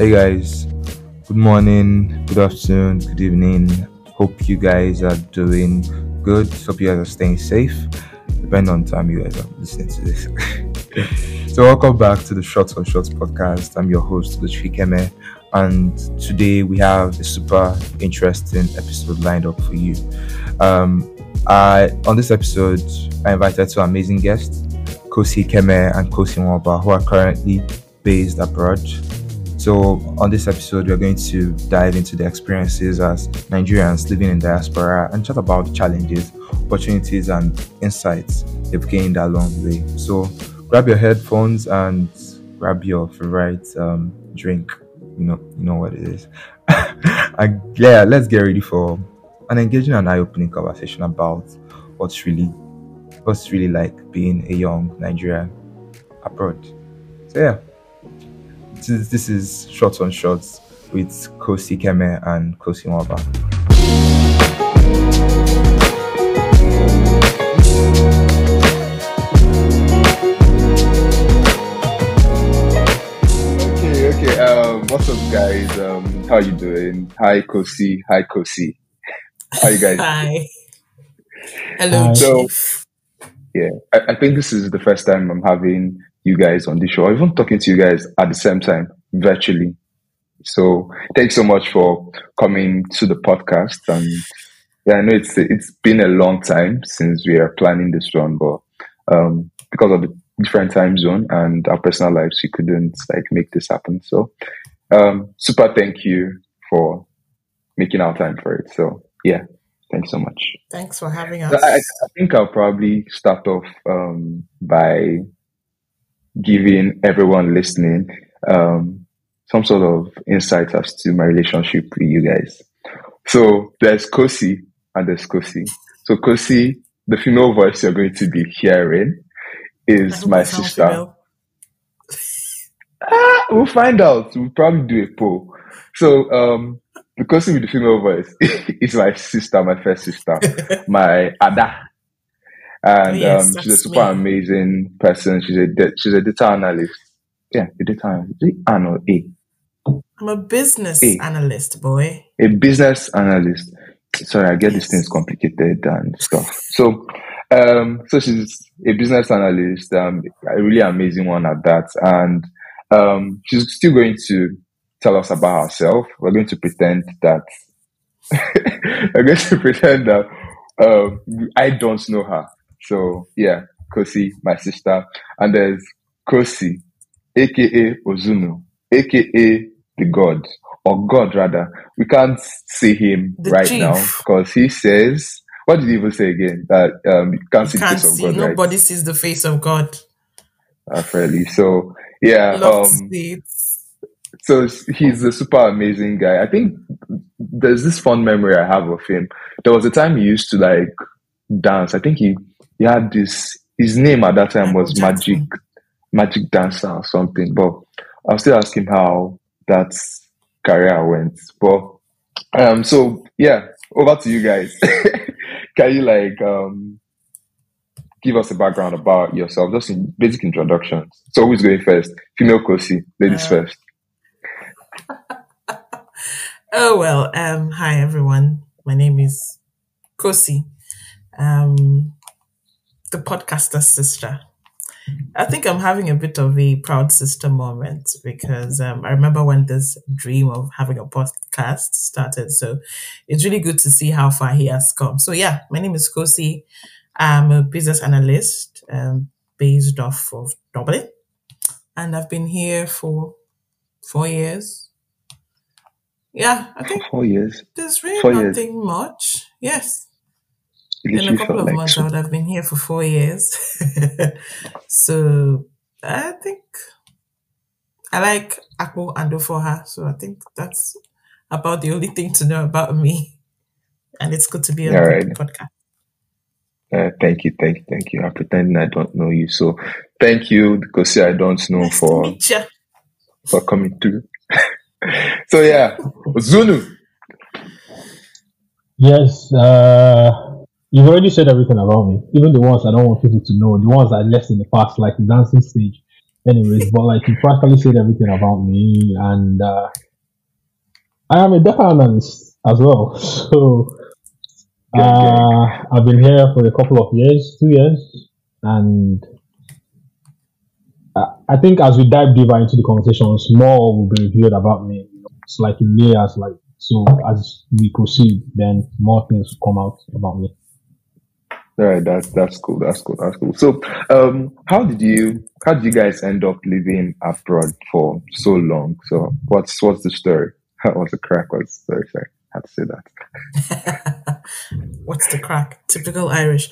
Hey guys, good morning, good afternoon, good evening. Hope you guys are doing good. Hope you guys are staying safe. Depending on time you guys are listening to this. so welcome back to the Shorts on Shots podcast. I'm your host, Luchi Keme, and today we have a super interesting episode lined up for you. Um, I on this episode I invited two amazing guests, Kosi Ikeme and Kosi Nwoba, who are currently based abroad. So, on this episode, we're going to dive into the experiences as Nigerians living in diaspora and chat about the challenges, opportunities, and insights they've gained along the way. So, grab your headphones and grab your favorite um, drink. You know, you know what it is. and yeah, let's get ready for an engaging and eye-opening conversation about what's really, what's really like being a young Nigerian abroad. So yeah this, this is Shorts on Shots with Kosi Ikeme and Kosi Nwoba. Okay, okay. Um, what's up, guys? Um, how you doing? Hi, Kosi. Hi, Kosi. How you guys? Hi. Hello, Hi. So- Yeah, I, I think this is the first time I'm having you guys on the show, even talking to you guys at the same time virtually. So thanks so much for coming to the podcast. And yeah, I know it's it's been a long time since we are planning this one, but um, because of the different time zone and our personal lives, we couldn't like make this happen. So um, super thank you for making our time for it. So yeah, thanks so much. Thanks for having us. I, I think I'll probably start off um, by giving everyone listening um, some sort of insight as to my relationship with you guys. So there's Kosi and there's Kosi. So Kosi, the female voice you're going to be hearing is my sister. Ah, we'll find out. We'll probably do a poll. So um, the Kosi with the female voice is my sister, my first sister, my Ada. And Oh, yes, um, she's a super me. amazing person. She's a da- she's a data analyst. Yeah, a data analyst. Is it A or A? I'm a business Hey. analyst, boy. A business analyst. Sorry, I get these Yes. things complicated and stuff. So, um, so she's a business analyst, um, a really amazing one at that, and um, she's still going to tell us about herself. We're going to pretend that we're going to pretend that um, I don't know her. So yeah, Kosi, my sister, and there's Kosi, aka Ozunu, aka the God or God rather. We can't see him The right chief. now because he says, "What did he even say again? That um, you can't see You the can't face of see. God, right?" Nobody sees the face of God. Fairly. So yeah, um, so he's a super amazing guy. I think there's this fond memory I have of him. There was a time he used to like dance. I think he he had this. His name at that time was Magic. Magic Dancer or something. But I'll still ask him how that career went. But um, so yeah, over to you guys. Can you like um give us a background about yourself, just in basic introductions? So who's going first? Female Kosi, ladies Uh, first. Oh well. Um. Hi everyone. My name is Kosi. Um. The podcaster sister. I think I'm having a bit of a proud sister moment because um, I remember when this dream of having a podcast started. So it's really good to see how far he has come. So yeah, my name is Kosi. I'm a business analyst um, based off of Dublin, and I've been here for four years. Yeah, I think Four years. there's really Four years. nothing much. Yes, in a couple of like months, so. I would have been here for four years. so I think I like Akpo and Ofoha. So I think that's about the only thing to know about me. And it's good to be on All the right. podcast. Uh, thank you, thank you, thank you. I'm pretending I don't know you. So thank you, because I don't know Nice for for coming through. so yeah, Zunu. Yes, uh, you've already said everything about me. Even the ones I don't want people to know, the ones I left in the past, like the dancing stage. anyways, but like he practically said everything about me, and uh, I am a data analyst as well. So uh, I've been here for a couple of years, two years, and I I think as we dive deeper into the conversations, more will be revealed about me. It's like in layers, like so. As we proceed, then more things will come out about me. All right, that's that's cool. That's cool. That's cool. So, um, how did you how did you guys end up living abroad for so long? So, what's what's the story? What's the crack? What's the story? Sorry, I had to say that. What's the crack? Typical Irish.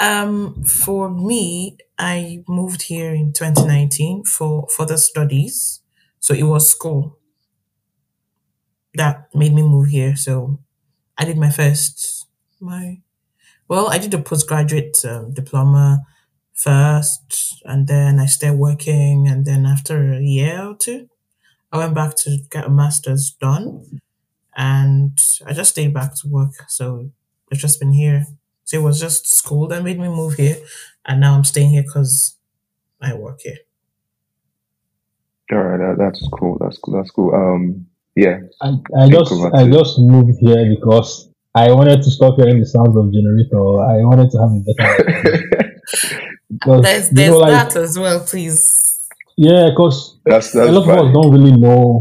Um, for me, I moved here in 2019 for further studies. So it was school that made me move here. So I did my first, my, well, I did a postgraduate um, diploma first, and then I started working. And then after a year or two, I went back to get a master's done. And I just stayed back to work. So I've just been here. So it was just school that made me move here. And now I'm staying here because I work here. All right, that's cool. That's cool. That's cool. Um, yeah, I, I just I just moved here because I wanted to stop hearing the sounds of generator. I wanted to have a better because There's you there's know, like that as well, please. yeah, because that's a that's lot of us don't really know.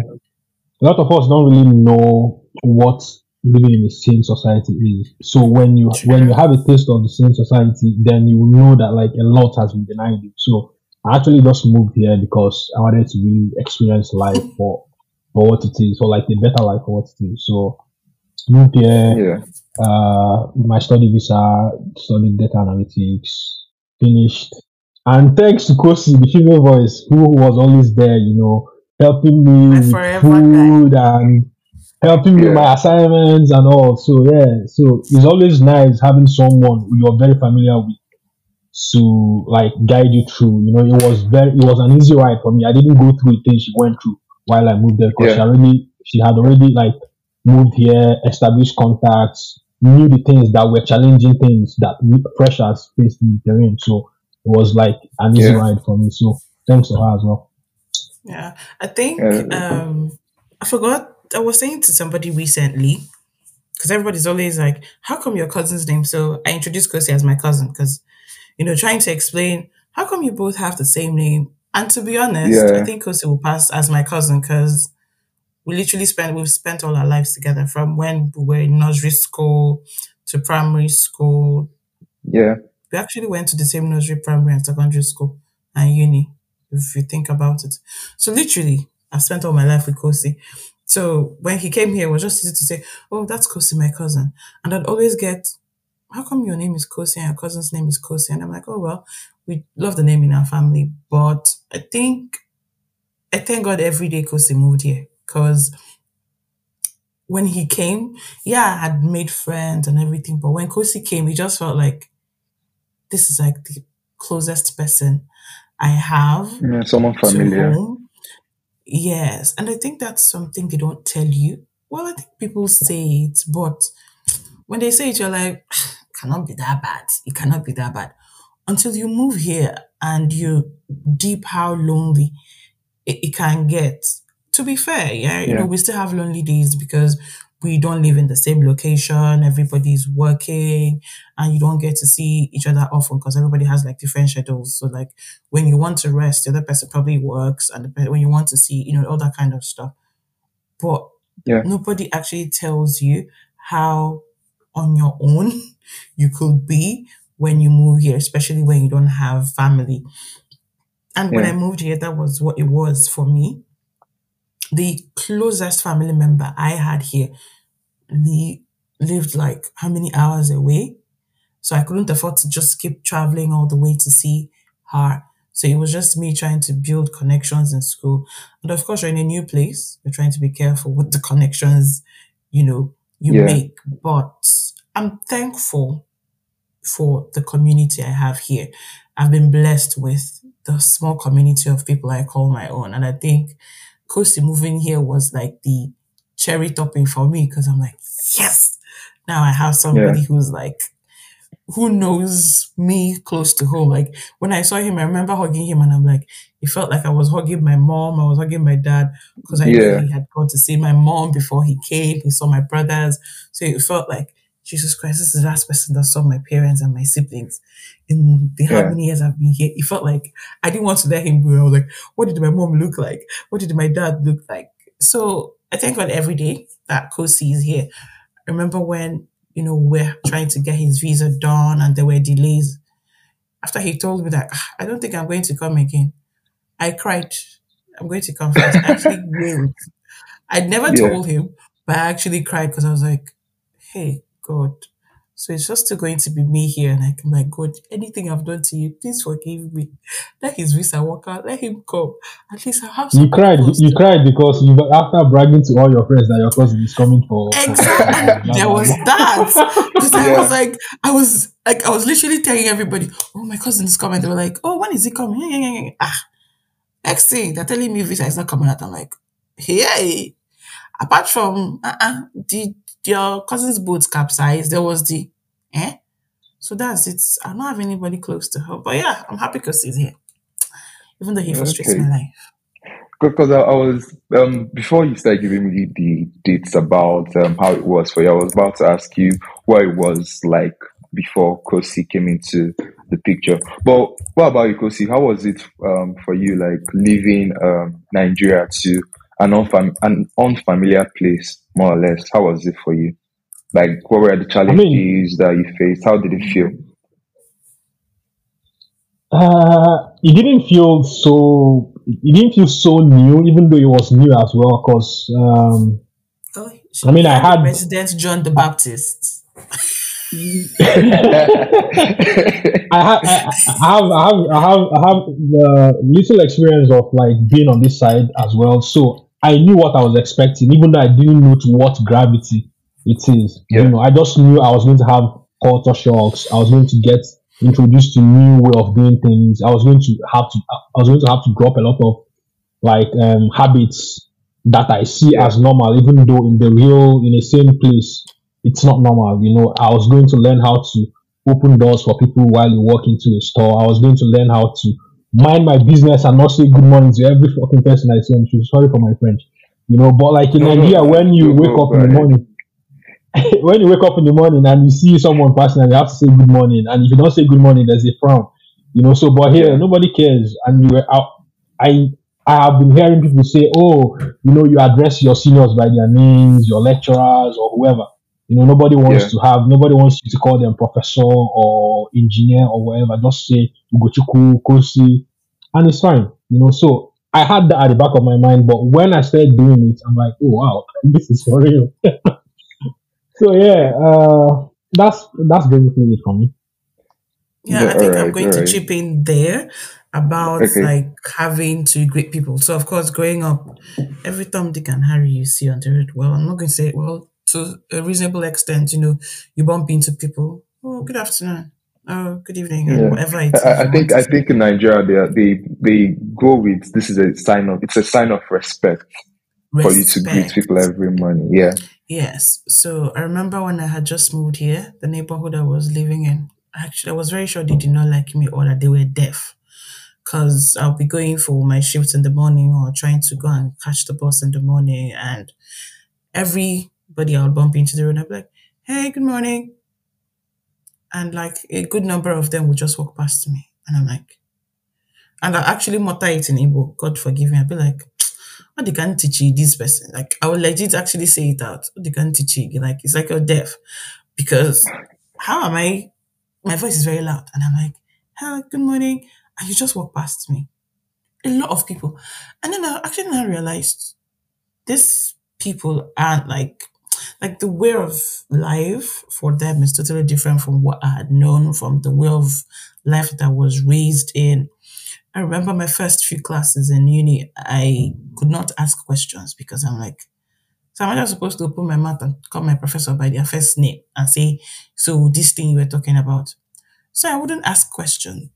A lot of us don't really know what living in the same society is. So when you when you have a taste of the same society, then you will know that like a lot has been denied you. So I actually just moved here because I wanted to really experience life for for what it is, or like a better life for what it is. So moved here, Yeah, uh, my study visa, studied data analytics, finished. And thanks to Kosi, the female voice, who was always there, you know, helping me My with forever food and helping me with my assignments and all. So yeah, so it's always nice having someone you're very familiar with to like guide you through. You know, it was very, it was an easy ride for me. I didn't go through the things she went through while I moved there because she already, she had already like moved here, established contacts, knew the things that were challenging things that we- freshers faced in the terrain. So it was like an easy Yeah. ride for me. So thanks to her as well. Yeah. I think um I forgot I was saying to somebody recently, because everybody's always like, How come your cousin's name? So I introduced Kosi as my cousin because, you know, trying to explain how come you both have the same name. And to be honest, I think Kosi will pass as my cousin because we literally spent we've spent all our lives together from when we were in nursery school to primary school. yeah, We actually went to the same nursery, primary, and secondary school and uni, if you think about it. So literally, I've spent all my life with Kosi. So when he came here, it was just easy to say, "Oh, that's Kosi, my cousin," and I'd always get, "How come your name is Kosi and your cousin's name is Kosi?" And I'm like, "Oh well, we love the name in our family, but I think I thank God every day Kosi moved here because." When he came, yeah, I had made friends and everything, but when Kosi came, it just felt like this is like the closest person I have yeah, someone familiar. Yes. And I think that's something they don't tell you. Well, I think people say it, but when they say it, you're like, ah, cannot be that bad. It cannot be that bad. Until you move here and you deep how lonely it, it can get. To be fair, yeah, you Yeah. know, we still have lonely days because we don't live in the same location, everybody's working, and you don't get to see each other often because everybody has like different schedules. So, like, when you want to rest, the other person probably works, and the, when you want to see, you know, all that kind of stuff. But Yeah. nobody actually tells you how on your own you could be when you move here, especially when you don't have family. And when I moved here, that was what it was for me. The closest family member I had here li- lived like how many hours away? So I couldn't afford to just keep traveling all the way to see her. So it was just me trying to build connections in school. And of course, you're in a new place. You're trying to be careful with the connections, you know, you Yeah. make. But I'm thankful for the community I have here. I've been blessed with the small community of people I call my own. And I think Kosi moving here was like the cherry topping for me because I'm like, yes, now I have somebody who's like, who knows me close to home. Like when I saw him, I remember hugging him and I'm like, it felt like I was hugging my mom, I was hugging my dad because I knew he had gone to see my mom before he came. He saw my brothers. So it felt like, Jesus Christ, this is the last person that saw my parents and my siblings in the how Yeah. many years I've been here. It felt like I didn't want to let him go. I was like, what did my mom look like? What did my dad look like? So I thank God every day that Kosi is here. I remember when, you know, we're trying to get his visa done and there were delays. After he told me that, "Ah, I don't think I'm going to come again. I cried. I'm going to come first. I actually wailed. I never Yeah. told him, but I actually cried because I was like, hey, God. So it's just still going to be me here. And I'm like, God, anything I've done to you, please forgive me. Let his visa work out. Let him come. At least I have You cried. close You to- cried because you after bragging to all your friends that your cousin is coming for. for- Exactly. there was that. Because I Yeah. was like, I was like, I was literally telling everybody, oh, my cousin is coming. They were like, oh, when is he coming? Ah. Next thing, they're telling me visa is not coming out. I'm like, hey. Apart from uh-uh, the your cousin's boat capsized, there was the eh. So that's it. I don't have anybody close to her. But yeah, I'm happy because he's here. Even though he frustrates Okay. my life. Because I, I was um before you started giving me the dates about um how it was for you, I was about to ask you what it was like before Kosi came into the picture. But what about you, Kosi? How was it um for you, like leaving um Nigeria to an unfam- an unfamiliar place, more or less? How was it for you? Like, what were the challenges that you faced? How did it feel? Uh, it didn't feel so. It didn't feel so new, even though it was new as well. Because um, Oh, I mean, I had- President John the Baptist. I have, I, I have, I have, I have, I have the little experience of like being on this side as well. So I knew what I was expecting, even though I didn't know to what gravity it is. Yeah. You know, I just knew I was going to have culture shocks. I was going to get introduced to new way of doing things. I was going to have to, I was going to have to drop a lot of like um habits that I see Yeah. as normal, even though in the real, in the same place, it's not normal. You know, I was going to learn how to open doors for people while you walk into a store. I was going to learn how to mind my business and not say good morning to every fucking person I see on the street. Sorry for my French. You know, but like in No, no, Nigeria, no. when you Go, wake up in the morning, when you wake up in the morning and you see someone passing and you have to say good morning, and if you don't say good morning, there's a frown. You know, so but here nobody cares, and you were out. I I have been hearing people say, oh, you know, you address your seniors by their names, your lecturers or whoever. You know, nobody wants Yeah. to have, nobody wants you to call them professor or engineer or whatever. Just say Ugochukwu, Kosi, and it's fine. You know, so I had that at the back of my mind, but when I started doing it, I'm like, oh wow, this is for real. so yeah, uh, that's that's basically it for me. Yeah, Yeah, I think I'm going to alright. chip in there about Okay. like having to greet people. So of course, growing up, every Tom, Dick, and Harry you see on the road. Well, I'm not going to say well to a reasonable extent. You know, you bump into people. Oh, good afternoon. Oh, good evening, Yeah. whatever it I. I- I think I to think in Nigeria they are- they they go with this is a sign of it's a sign of respect for you to greet people every morning. Yeah. Yes. So I remember when I had just moved here, the neighborhood I was living in, actually, I was very sure they did not like me or that they were deaf. Because I'll be going for my shifts in the morning or trying to go and catch the bus in the morning. And everybody I'll bump into the road, I'll be like, hey, good morning. And like a good number of them would just walk past me. And I'm like, and I actually mutter it in Igbo, God forgive me. I'd be like, what they can teach you this person? Like I would legit actually say it out. What they can teach you? Like it's like you're deaf. Because how am I my voice is very loud and I'm like, hi, good morning. And you just walk past me. A lot of people. And then I actually now realized these people aren't like like the way of life for them is totally different from what I had known from the way of life that I was raised in. I remember my first few classes in uni, I could not ask questions because I'm like, so am I just supposed to open my mouth and call my professor by their first name and say, so this thing you were talking about? So I wouldn't ask questions.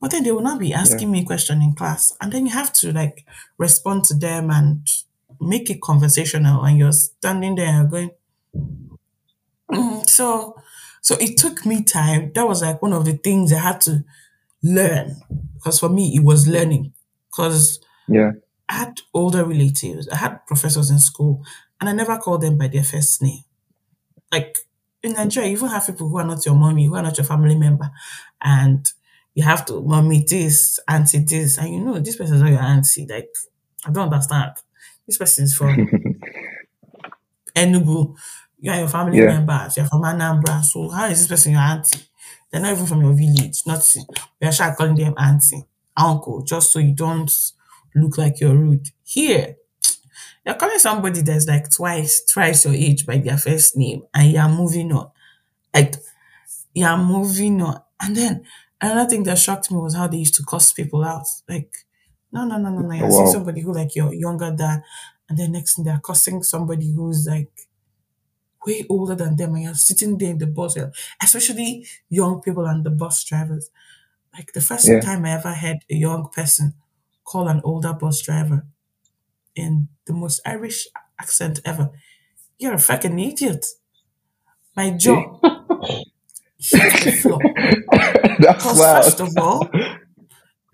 But then they will not be asking me a question in class. And then you have to like respond to them and make it conversational. And you're standing there and going, "Mm." so so it took me time. That was like one of the things I had to learn. Because for me, it was learning. Because Yeah. I had older relatives, I had professors in school, and I never called them by their first name. Like in Nigeria, you even have people who are not your mommy, who are not your family member, and you have to mommy this, auntie this, and you know this person is not your auntie. Like I don't understand. This person is from Enugu. You are your family Yeah. members. You're from Anambra. So how is this person your auntie? They're not even from your village. Nothing. You're sure calling them auntie, uncle, just so you don't look like you're rude. Here, you're calling somebody that's like twice, twice your age by their first name, and you're moving on. Like you're moving on. And then another thing that shocked me was how they used to cuss people out. Like, no, no, no, no, no. You're Oh, seeing wow. somebody who like you're younger than, and then next thing they're cussing somebody who's like way older than them, and you're sitting there in the bus, especially young people and the bus drivers. Like the first Yeah. time I ever heard a young person call an older bus driver in the most Irish accent ever, you're a fucking idiot. My jaw hit the floor. That's loud. first of all,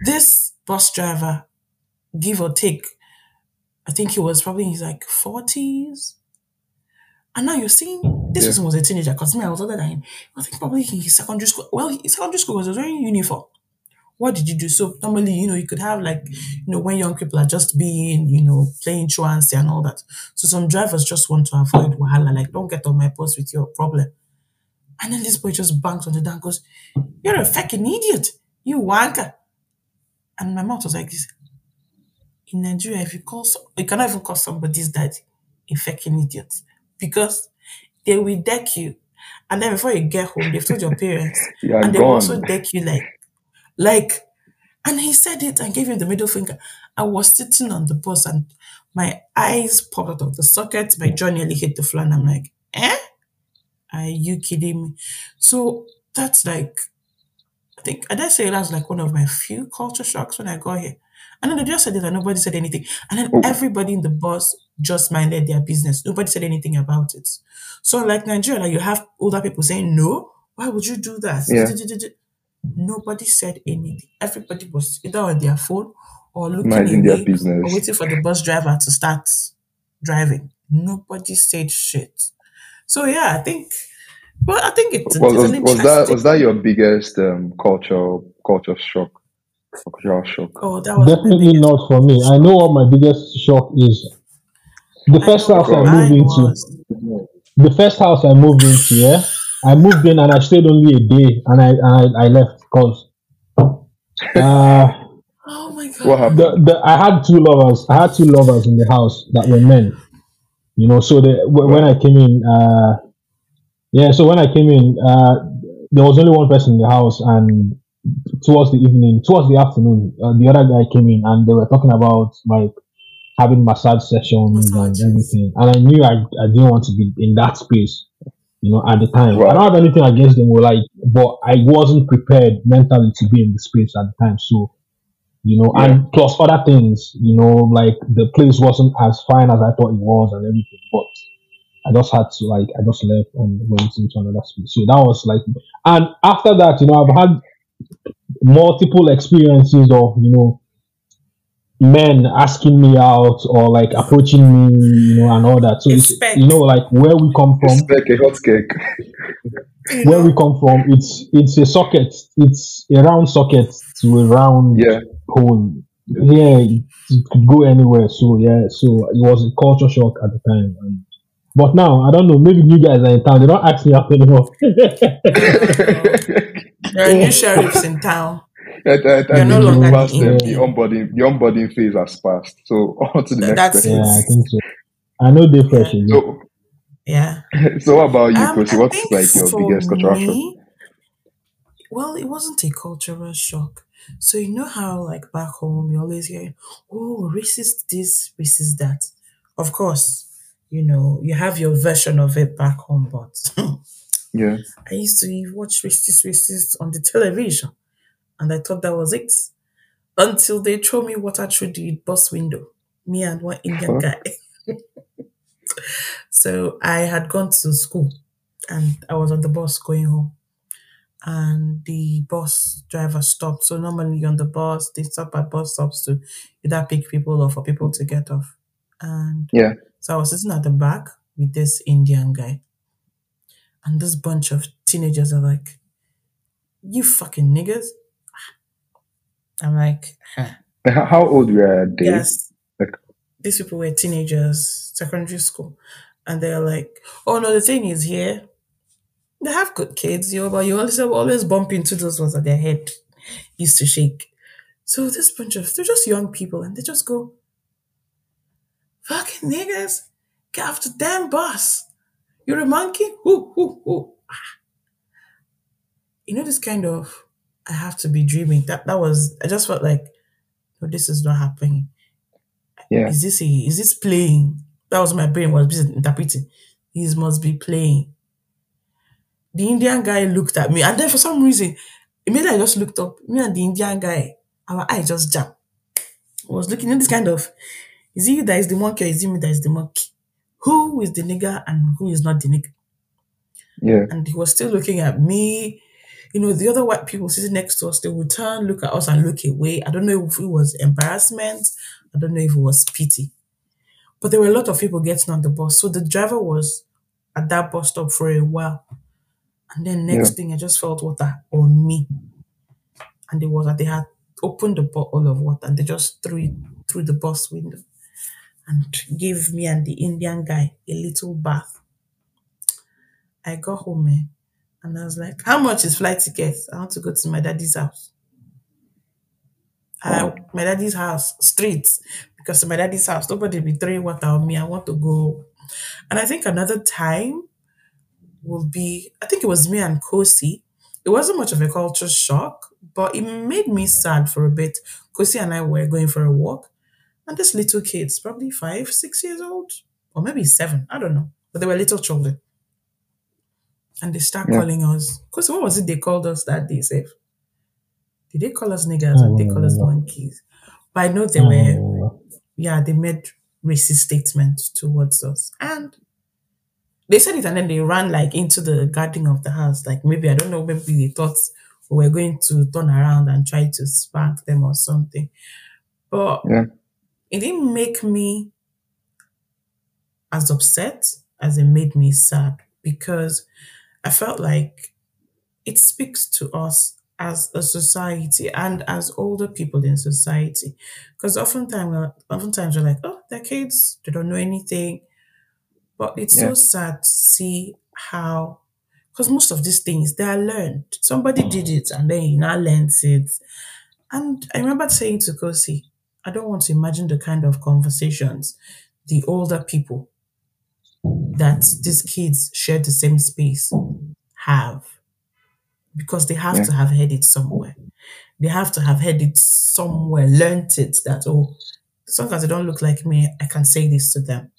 this bus driver, give or take, I think he was probably in his like forties. And now you're seeing this Yeah. person was a teenager because me, I was older than him. I think probably in his secondary school. Well, his secondary school was wearing uniform. What did you do? So normally, you know, you could have like, you know, when young people are just being, you know, playing truancy and all that. So some drivers just want to avoid wahala, like don't get on my bus with your problem. And then this boy just bangs on the door and goes, You're a fucking idiot. You wanker. And my mouth was like this. In Nigeria, if you call you cannot even call somebody's dad a fucking idiot because they will deck you. And then before you get home, they've told your parents, and they will gone. also deck you like, like, and he said it and gave him the middle finger. I was sitting on the bus and my eyes popped out of the socket. My jaw nearly hit the floor, and I'm like, eh? Are you kidding me? So that's like, I think, I dare say that's like one of my few culture shocks when I got here. And then they just said it and nobody said anything. And then Oh. everybody in the bus just minded their business. Nobody said anything about it. So like Nigeria, like you have older people saying, no, why would you do that? Yeah. Nobody said anything. Everybody was either on their phone or looking Minding their away or business. waiting for the bus driver to start driving. Nobody said shit. So yeah, I think. Well, I think it's, Was, was, that was that your biggest um, cultural culture shock? Cultural shock. oh, that was Definitely biggest. not for me. I know what my biggest shock is. The I first house I moved mine into, the first house I moved into, yeah, I moved in and I stayed only a day and I and I, I left because uh, Oh my god. What happened? the, the I had two lovers. I had two lovers in the house that were men. You know, so the, wh- when I came in, uh, yeah, so when I came in, uh, there was only one person in the house, and towards the evening, towards the afternoon, uh, the other guy came in, and they were talking about like having massage sessions Massages. and everything, and I knew I, I didn't want to be in that space. You know, at the time, I don't have anything against them, or like, but I wasn't prepared mentally to be in the space at the time, so you know, Yeah. and plus other things, you know, like the place wasn't as fine as I thought it was and everything. But I just had to like I just left and went into another space. So that was like and after that, you know, I've had multiple experiences of, you know, men asking me out or like approaching me, you know, and all that. So it's Respect. you know, like where we come from It's a hot cake. Where we come from, it's it's a socket, it's a round socket to a round Yeah. hole. Yeah, it, it could go anywhere. So yeah, so it was a culture shock at the time. And, but now I don't know. Maybe you guys are in town. They don't ask me out anymore. There are new sheriffs in town. I, I, I You're think no you longer passed in. The onboarding, the onboarding phase has passed. So on to the Th- next That's question. yeah, I think so. I know they fresh Yeah. So, Yeah. so what about you, Um, Kosi? I What's like your biggest cultural shock? well, it wasn't a cultural shock. So you know how like back home you always hear, oh, racist this, racist that. Of course, you know, you have your version of it back home, but Yeah. I used to watch racist, racist on the television, and I thought that was it. Until they throw me water through the bus window, me and one Indian Fuck. guy. so I had gone to school, and I was on the bus going home, and the bus driver stopped. So normally on the bus, they stop at bus stops to either pick people or for people to get off. And Yeah. so I was sitting at the back with this Indian guy, and this bunch of teenagers are like, "You fucking niggas." I'm like, huh. How old were they? yes. Like- These people were teenagers, secondary school, and they're like, "Oh no, the thing is here, they have good kids, you know, but you also always bump into those ones that their head used to shake." So this bunch of they're just young people, and they just go, "Fucking niggas, get off the damn bus! You're a monkey, whoo whoo whoo." Ah. You know this kind of I have to be dreaming. That that was I just felt like, no, this is not happening. Yeah. Is this a is this playing? That was my brain was busy interpreting. This must be playing. The Indian guy looked at me, and then for some reason, immediately I just looked up. Me and the Indian guy, our eye just jammed. I was looking at this kind of is he that is the monkey or is it me that is the monkey? Who is the nigger and who is not the nigger? Yeah. and he was still looking at me. You know, the other white people sitting next to us, they would turn, look at us, and look away. I don't know if it was embarrassment. I don't know if it was pity. But there were a lot of people getting on the bus. So the driver was at that bus stop for a while. And then next thing, I just felt water on me. And it was that they had opened the bottle of water and they just threw it through the bus window and gave me and the Indian guy a little bath. I got home eh, and I was like, How much is flight ticket? I want to go to my daddy's house. I, my daddy's house, streets, because my daddy's house, nobody be throwing water on me. I want to go. And I think another time will be, I think it was me and Kosi. It wasn't much of a culture shock, but it made me sad for a bit. Kosi and I were going for a walk, and this little kids, probably five, six years old, or maybe seven, I don't know, but they were little children. And they start Yeah. calling us. Because what was it they called us that day, Safe? Did they call us niggers or did they call us monkeys? But I know they were Uh, yeah, they made racist statements towards us. And they said it and then they ran like into the garden of the house. Like maybe, I don't know, maybe they thought we were going to turn around and try to spank them or something. But Yeah. It didn't make me as upset as it made me sad because I felt like it speaks to us as a society and as older people in society. Because oftentimes, oftentimes we're like, oh, they're kids, they don't know anything. But it's Yeah. so sad to see how, because most of these things, they are learned. Somebody did it and then you now learned it. And I remember saying to Kosi, I don't want to imagine the kind of conversations the older people that these kids share the same space have because they have Yeah. to have heard it somewhere. They have to have heard it somewhere, learnt it that, oh, as long as they don't look like me, I can say this to them.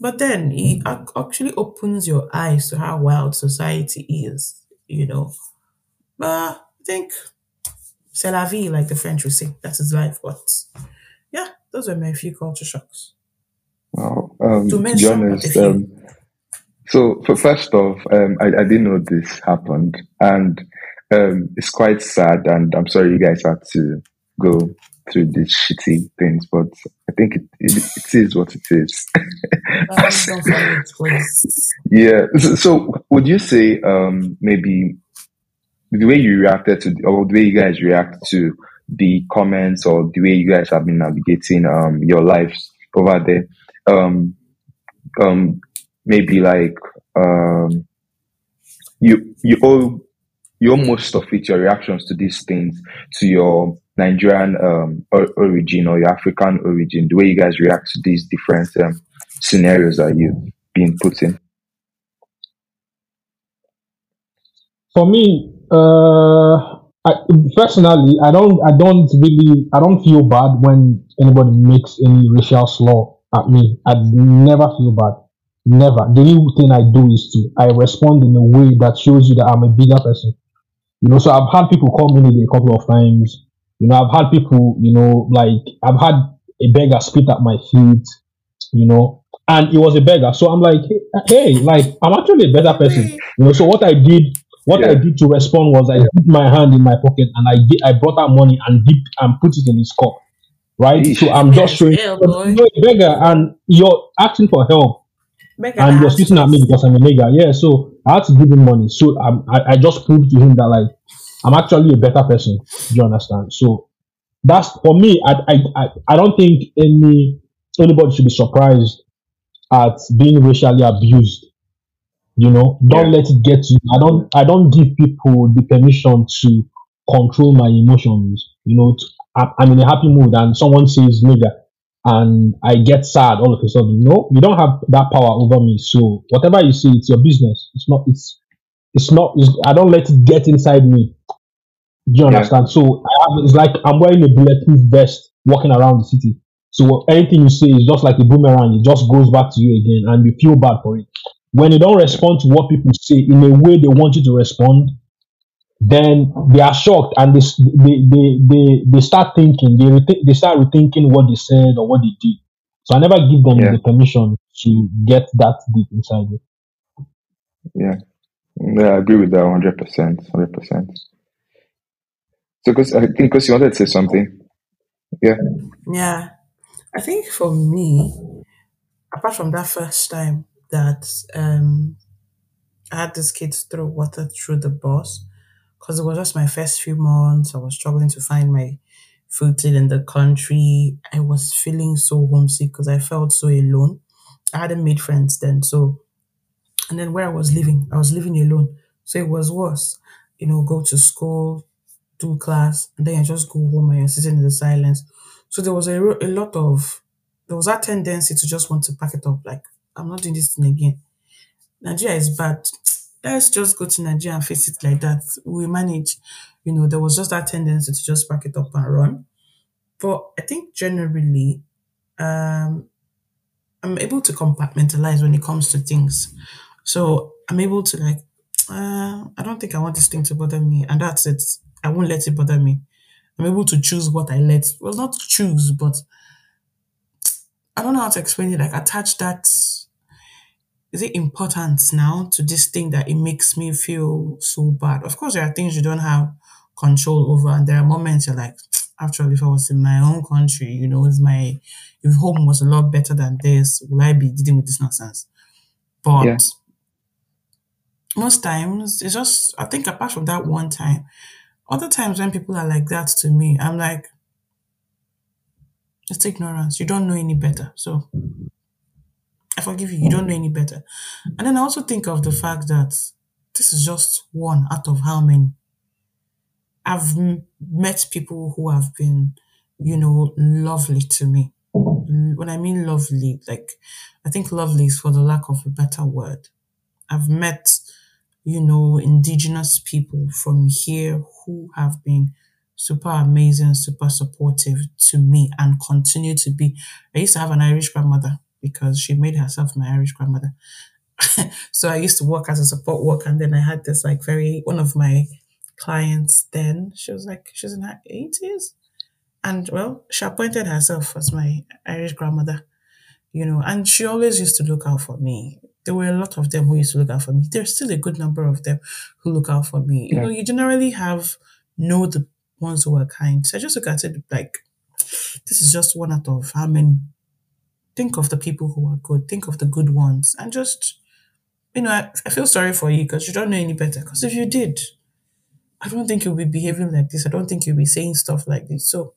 But then it actually opens your eyes to how wild society is, you know. But I think c'est la vie, like the French would say. That is life. But yeah, those were my few culture shocks. Wow. Um, To to be mention honest, um, so for first off, um, I, I didn't know this happened, and um, it's quite sad. And I'm sorry you guys had to go through these shitty things, but I think it, it, it is what it is. Don't forget, please. yeah. So, so would you say um, maybe the way you reacted to, or the way you guys react to the comments, or the way you guys have been navigating um, your lives over there, um, um, maybe like um, you you owe you owe most of it your reactions to these things to your Nigerian um, or, origin or your African origin, the way you guys react to these different um, scenarios that you've been put in. for me, uh, I, personally, I don't, I don't really, I don't feel bad when anybody makes any racial slur at me. I never feel bad. Never. The only thing I do is to I respond in a way that shows you that I'm a bigger person. You know, so I've had people call me a couple of times. You know, I've had people, you know, like I've had a beggar spit at my feet, you know, and it was a beggar. So I'm like, hey, hey, like I'm actually a better person. You know, so what I did What I did to respond was I put my hand in my pocket and I get, I brought out money and dipped and put it in his cup. Right? Yeesh. So I'm just Yes, showing hell, you're a beggar and you're asking for help Make and you're spitting at me because I'm a nigger. Yeah, so I had to give him money. So um, I, I just proved to him that like I'm actually a better person. Do you understand? So that's for me. I I, I, I don't think any anybody should be surprised at being racially abused. You know, don't Yeah. let it get to you. I don't I don't give people the permission to control my emotions. You know, to, I'm, I'm in a happy mood and someone says nigger and I get sad all of a sudden. No, you don't have that power over me. So whatever you say, it's your business. It's not. It's it's not. It's, I don't let it get inside me. Do you Yeah. understand? So I have, it's like I'm wearing a bulletproof vest, walking around the city. So anything you say is just like a boomerang. It just goes back to you again, and you feel bad for it. When you don't respond to what people say in a way they want you to respond, then they are shocked and they they they they, they start thinking. They rethink, they start rethinking what they said or what they did. So I never give them Yeah. the permission to get that deep inside me. Yeah. Yeah, I agree with that 100%. 100%. So, because I think because you wanted to say something. Yeah. Yeah. I think for me, apart from that first time that um I had these kids throw water through the bus, because it was just my first few months, I was struggling to find my footing in the country. I was feeling so homesick because I felt so alone. I hadn't made friends then, so and then where I was living, I was living alone. So it was worse. You know, go to school, do class, and then I just go home and you're sitting in the silence. So there was a, a lot of, there was that tendency to just want to pack it up. Like, I'm not doing this thing again. Nigeria is bad. Let's just go to Nigeria and face it like that. We manage. You know, there was just that tendency to just pack it up and run. But I think generally, um, I'm able to compartmentalize when it comes to things. So I'm able to like, uh, I don't think I want this thing to bother me, and that's it. I won't let it bother me. I'm able to choose what I let. Well, not choose, but I don't know how to explain it. Like attach that. Is it important now to this thing that it makes me feel so bad? Of course, there are things you don't have control over, and there are moments you're like, actually, if I was in my own country, you know, if my if home was a lot better than this, will I be dealing with this nonsense? But Yeah. most times it's just I think apart from that one time, other times when people are like that to me, I'm like, it's ignorance. You don't know any better. So I forgive you. You don't know any better. And then I also think of the fact that this is just one out of how many. I've met people who have been, you know, lovely to me. L- When I mean lovely, like, I think lovely is for the lack of a better word. I've met, you know, indigenous people from here who have been super amazing, super supportive to me and continue to be. I used to have an Irish grandmother because she made herself my Irish grandmother. so I used to work as a support worker and then I had this like very one of my clients then, she was like she's in her eighties. And well, she appointed herself as my Irish grandmother, you know, and she always used to look out for me. There were a lot of them who used to look out for me. There's still a good number of them who look out for me. You Yeah. know, you generally have know the ones who are kind. So I just look at it like this is just one out of how many. Think of the people who are good. Think of the good ones, and just you know, I, I feel sorry for you because you don't know any better. Because if you did, I don't think you'll be behaving like this. I don't think you'll be saying stuff like this. So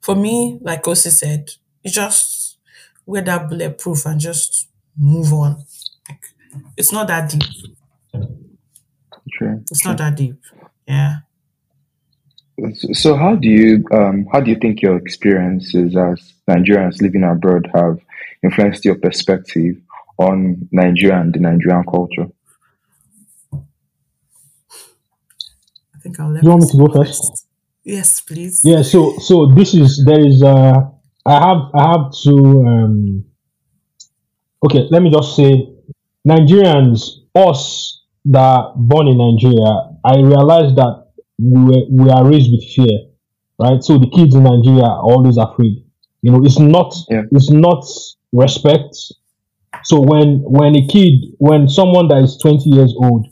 for me, like Kosi said, you just wear that bulletproof and just move on. Like, it's not that deep. True. It's not that deep. Yeah. So how do you um how do you think your experiences as Nigerians living abroad have influenced your perspective on Nigeria and the Nigerian culture? I think I'll let You want me to go go first? Yes, please. Yeah, so so this is there is uh I have I have to um okay, let me just say Nigerians, us that are born in Nigeria, I realize that we were, we are raised with fear, right? So the kids in Nigeria are always afraid. You know, it's not Yeah. it's not respect. So when when a kid when someone that is 20 years old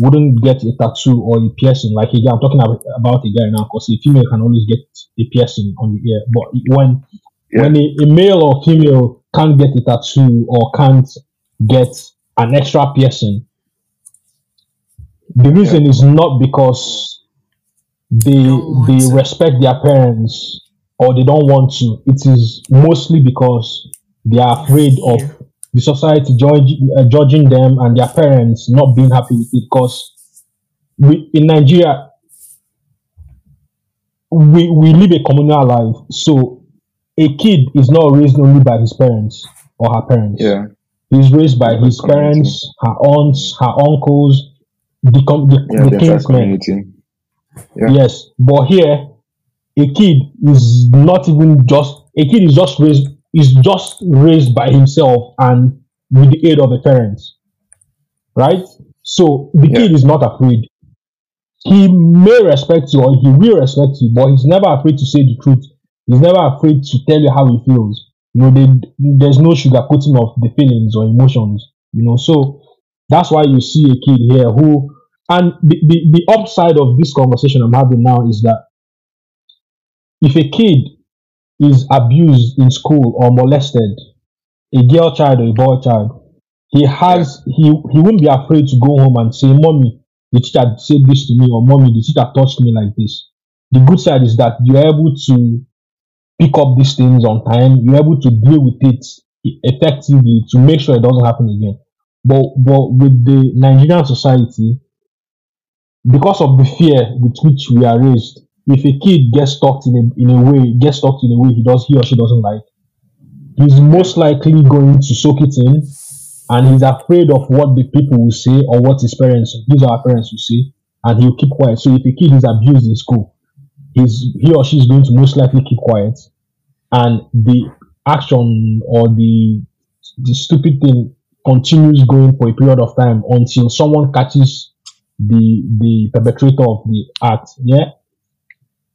wouldn't get a tattoo or a piercing. Like again, I'm talking about, about a guy now because a female can always get a piercing on the ear. But when Yeah. when a, a male or female can't get a tattoo or can't get an extra piercing, the reason is not because they they to. respect their parents or they don't want to. It is mostly because they are afraid of the society judge, uh, judging them and their parents not being happy with it. Because we in Nigeria, we we live a communal life, so a kid is not raised only by his parents or her parents. Yeah. He's raised by The his community. parents, her aunts, her uncles, the com- the, Yeah. the The kinsmen. community. Yeah. Yes, but here a kid is not even just a kid is just raised is just raised by himself and with the aid of the parents, right? So the Yeah. kid is not afraid. He may respect you or he will respect you, but he's never afraid to say the truth. He's never afraid to tell you how he feels. You know, they, there's no sugarcoating of the feelings or emotions. You know, so that's why you see a kid here who and the, the, the upside of this conversation I'm having now is that if a kid is abused in school or molested, a girl child or a boy child, he has he he won't be afraid to go home and say, Mommy, the teacher said this to me, or mommy, the teacher touched me like this. The good side is that you're able to pick up these things on time, you're able to deal with it effectively to make sure it doesn't happen again. But but with the Nigerian society, because of the fear with which we are raised, if a kid gets stalked in a in a way, gets stalked in a way he does he or she doesn't like, he's most likely going to soak it in and he's afraid of what the people will say or what his parents, or her parents will say, and he'll keep quiet. So if a kid is abused in school, he's he or she is going to most likely keep quiet, and the action or the the stupid thing continues going for a period of time until someone catches the the perpetrator of the act. Yeah.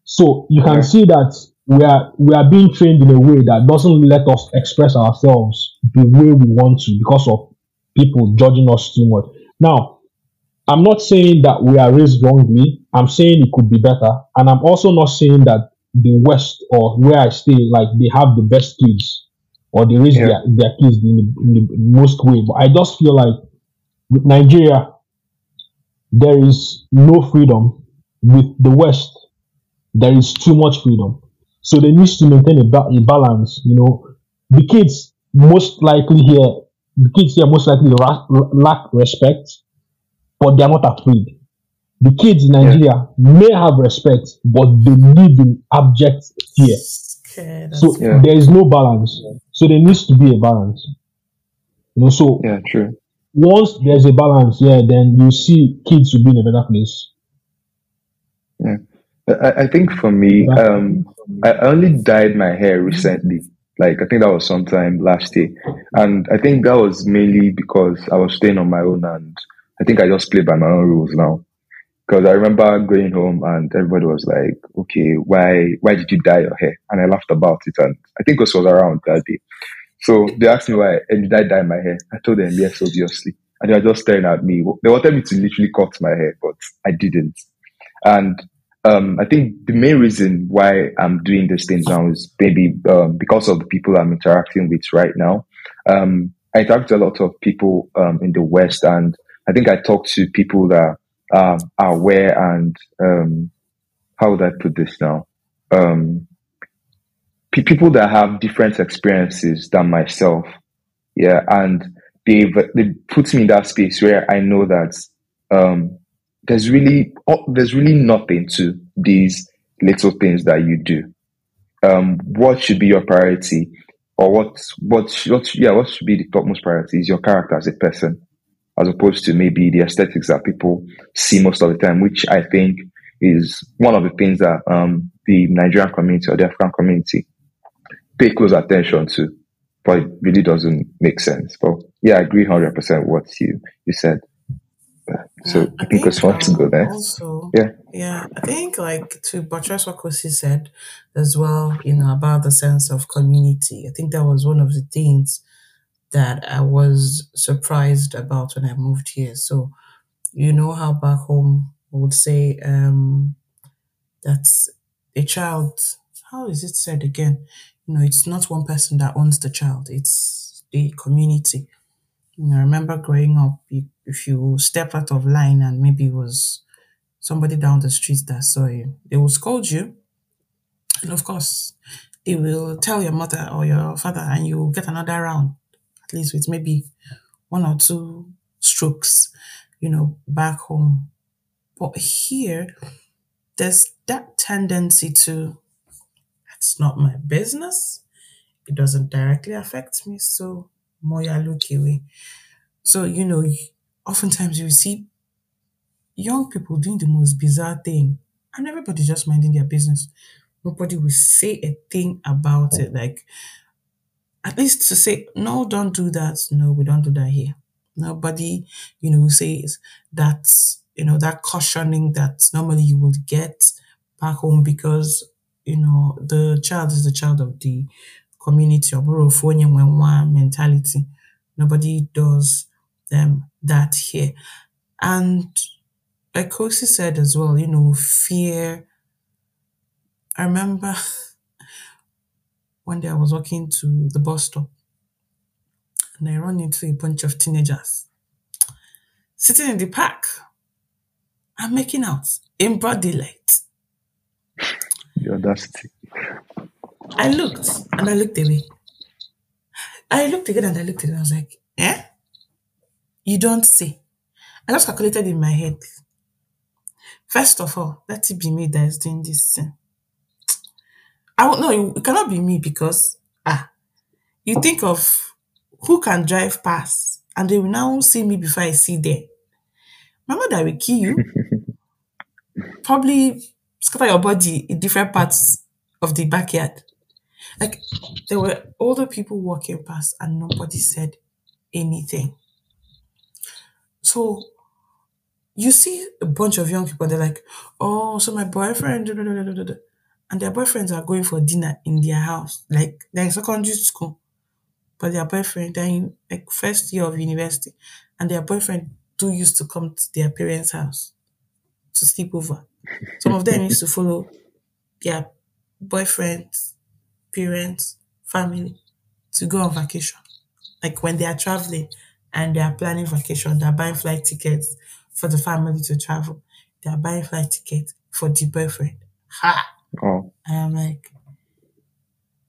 So you can see that we are we are being trained in a way that doesn't let us express ourselves the way we want to because of people judging us too much. Now, I'm not saying that we are raised wrongly. I'm saying it could be better, and I'm also not saying that the West or where I stay, like they have the best kids or they raise Yeah. their, their kids in the, in the most way. But I just feel like with Nigeria, there is no freedom. With the West, there is too much freedom. So they need to maintain a, ba- a balance. You know, the kids most likely here, the kids here most likely ra- lack respect, but they are not afraid. The kids in Nigeria may have respect, but they live in abject fear. Scared. So Yeah. there is no balance. So there needs to be a balance. You know, so Yeah. True. Once there's a balance, yeah, then you see kids will be in a better place. I, I think for me, um, I only dyed my hair recently. Like I think that was sometime last year, and I think that was mainly because I was staying on my own, and I think I just play by my own rules now. Because I remember going home and everybody was like, "Okay, why why did you dye your hair?" And I laughed about it, and I think this was around that day. So they asked me why, and did I dye my hair? I told them yes, obviously, and they were just staring at me. They wanted me to literally cut my hair, but I didn't. And um, I think the main reason why I'm doing these things now is maybe um, because of the people I'm interacting with right now. Um, I interact with a lot of people um, in the West, and I think I talk to people that um, are aware and um, how would I put this now? Um, pe- people that have different experiences than myself, yeah, and they've they put me in that space where I know that um, there's really oh, there's really nothing to these little things that you do. Um, what should be your priority, or what what what yeah what should be the topmost priority is your character as a person, as opposed to maybe the aesthetics that people see most of the time, which I think is one of the things that um, the Nigerian community or the African community pay close attention to, but it really doesn't make sense. But yeah, I agree hundred percent what you you said. So Yeah, I think it's fun to go there. Also, Yeah. yeah, I think like to buttress what Kosi said as well, you know, about the sense of community. I think that was one of the things that I was surprised about when I moved here. So, you know how back home would say um, that a child, how is it said again? You know, it's not one person that owns the child, it's the community. You know, I remember growing up, if you step out of line and maybe it was somebody down the street that saw you, they will scold you. And of course, they will tell your mother or your father, and you get another round, at least with maybe one or two strokes, you know, back home. But here, there's that tendency to, that's not my business. It doesn't directly affect me. So, moya look. So, you know, oftentimes you see young people doing the most bizarre thing and everybody just minding their business. Nobody will say a thing about it. Like, at least to say, no, don't do that. No, we don't do that here. Nobody, you know, says that, you know, that cautioning that normally you would get back home because, you know, the child is the child of the community mentality. Nobody does them that here. And like Kosi said as well, you know, fear. I remember one day I was walking to the bus stop and I run into a bunch of teenagers sitting in the park and making out in broad daylight. Audacity. I looked and I looked away. I looked again and I looked again. I was like, eh? You don't say. I just calculated in my head. First of all, let it be me that is doing this thing. I won't know it cannot be me because ah, you think of who can drive past and they will now see me before I see them. My mother will kill you. Probably scatter your body in different parts of the backyard. Like there were older people walking past and nobody said anything. So you see a bunch of young people, they're like, oh, so my boyfriend, da, da, da, da, da, da." and their boyfriends are going for dinner in their house. Like they're in secondary school, but their boyfriend, they're in like first year of university, and their boyfriend do used to come to their parents' house to sleep over. Some of them used to follow their boyfriends, parents, family to go on vacation. Like when they are traveling and they are planning vacation, they're buying flight tickets for the family to travel. They are buying flight tickets for the boyfriend. Ha! Oh, I am like,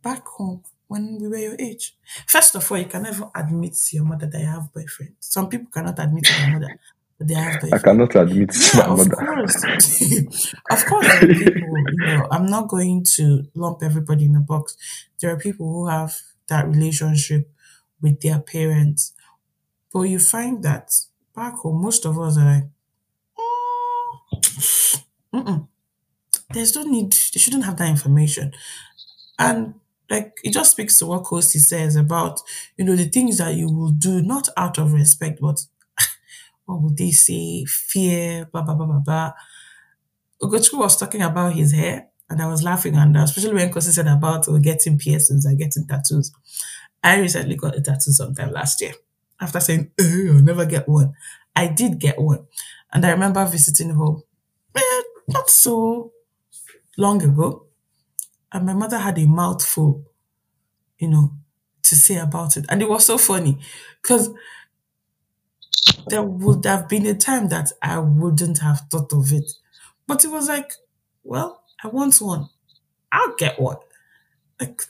back home when we were your age. First of all, you can never admit to your mother that you have boyfriend. Some people cannot admit to their mother they have I cannot admit to Yeah, my of mother. course. of course, there are people, you know, I'm not going to lump everybody in a box. There are people who have that relationship with their parents. But you find that back home, most of us are like, "Mm, mm-mm, there's no need, they shouldn't have that information. And like it just speaks to what Kosi says about, you know, the things that you will do not out of respect, but would they say? Fear, blah blah blah blah blah. Ugochukwu was talking about his hair, and I was laughing, and especially when Kosi said about oh, getting piercings and getting tattoos. I recently got a tattoo sometime last year. After saying, "Eh, I'll never get one, I did get one. And I remember visiting home eh, not so long ago, and my mother had a mouthful, you know, to say about it. And it was so funny because there would have been a time that I wouldn't have thought of it. But it was like, well, I want one. I'll get one. Like,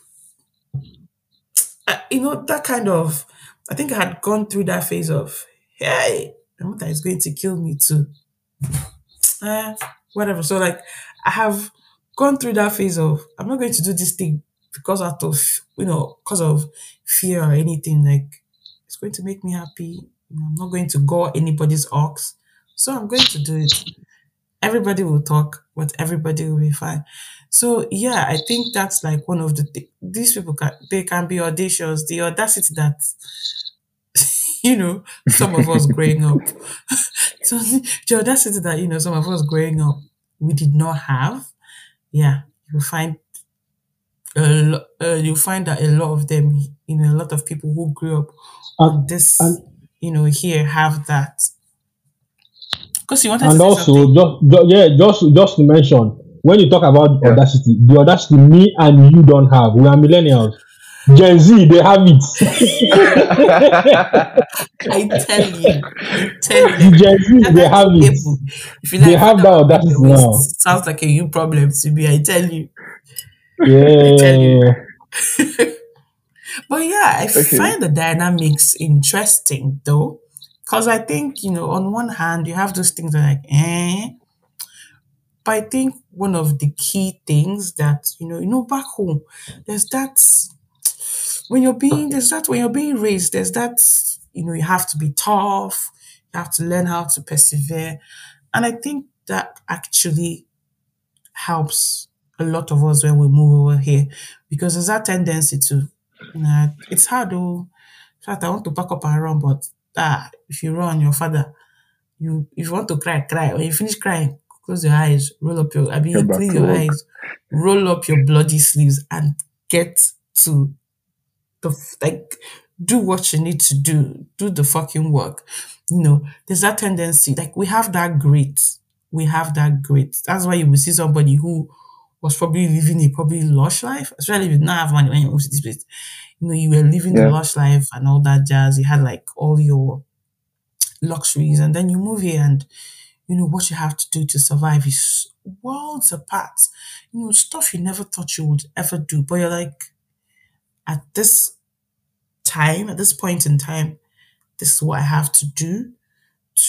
you know, that kind of, I think I had gone through that phase of, hey, my mother is going to kill me too. Uh, whatever. So, like, I have gone through that phase of, I'm not going to do this thing because out of, you know, because of fear or anything. Like, it's going to make me happy. You know, I'm not going to gore anybody's ox. So, I'm going to do it. Everybody will talk, but everybody will be fine. So yeah, I think that's like one of the thi- these people can they can be audacious. The audacity that you know some of us growing up, so the audacity that you know some of us growing up we did not have. Yeah, you find a uh, you find that a lot of them, you know, a lot of people who grew up on this, and you know, here have that. Because you wanted And to say also, something. just, yeah, just just to mention, when you talk about Yeah. audacity, the audacity me and you don't have. We are millennials. Gen Z, they have it. I tell you, I tell you. Gen Z, they have it. If you They like have that about audacity now. sounds like a you problem to me. I tell you. Yeah, tell you. But yeah, I Okay. find the dynamics interesting though, because I think you know, on one hand, you have those things that are like, eh. But I think one of the key things that you know, you know, back home, there's that when you're being there's that when you're being raised, there's that you know, you have to be tough, you have to learn how to persevere, and I think that actually helps a lot of us when we move over here because there's that tendency to nah, it's hard though. In fact, I want to pack up and run, but ah, if you run, your father, you if you want to cry, cry. When you finish crying, close your eyes, roll up your I mean clean your work. eyes, roll up your bloody sleeves and get to the like do what you need to do, do the fucking work. You know, there's that tendency, like we have that grit. We have that grit. That's why you will see somebody who was probably living a probably lush life, especially if you did not have money when you moved to this place. You know, you were living the Yeah. lush life and all that jazz. You had like all your luxuries, and then you move here and you know what you have to do to survive is worlds apart. You know, stuff you never thought you would ever do. But you're like, at this time, at this point in time, this is what I have to do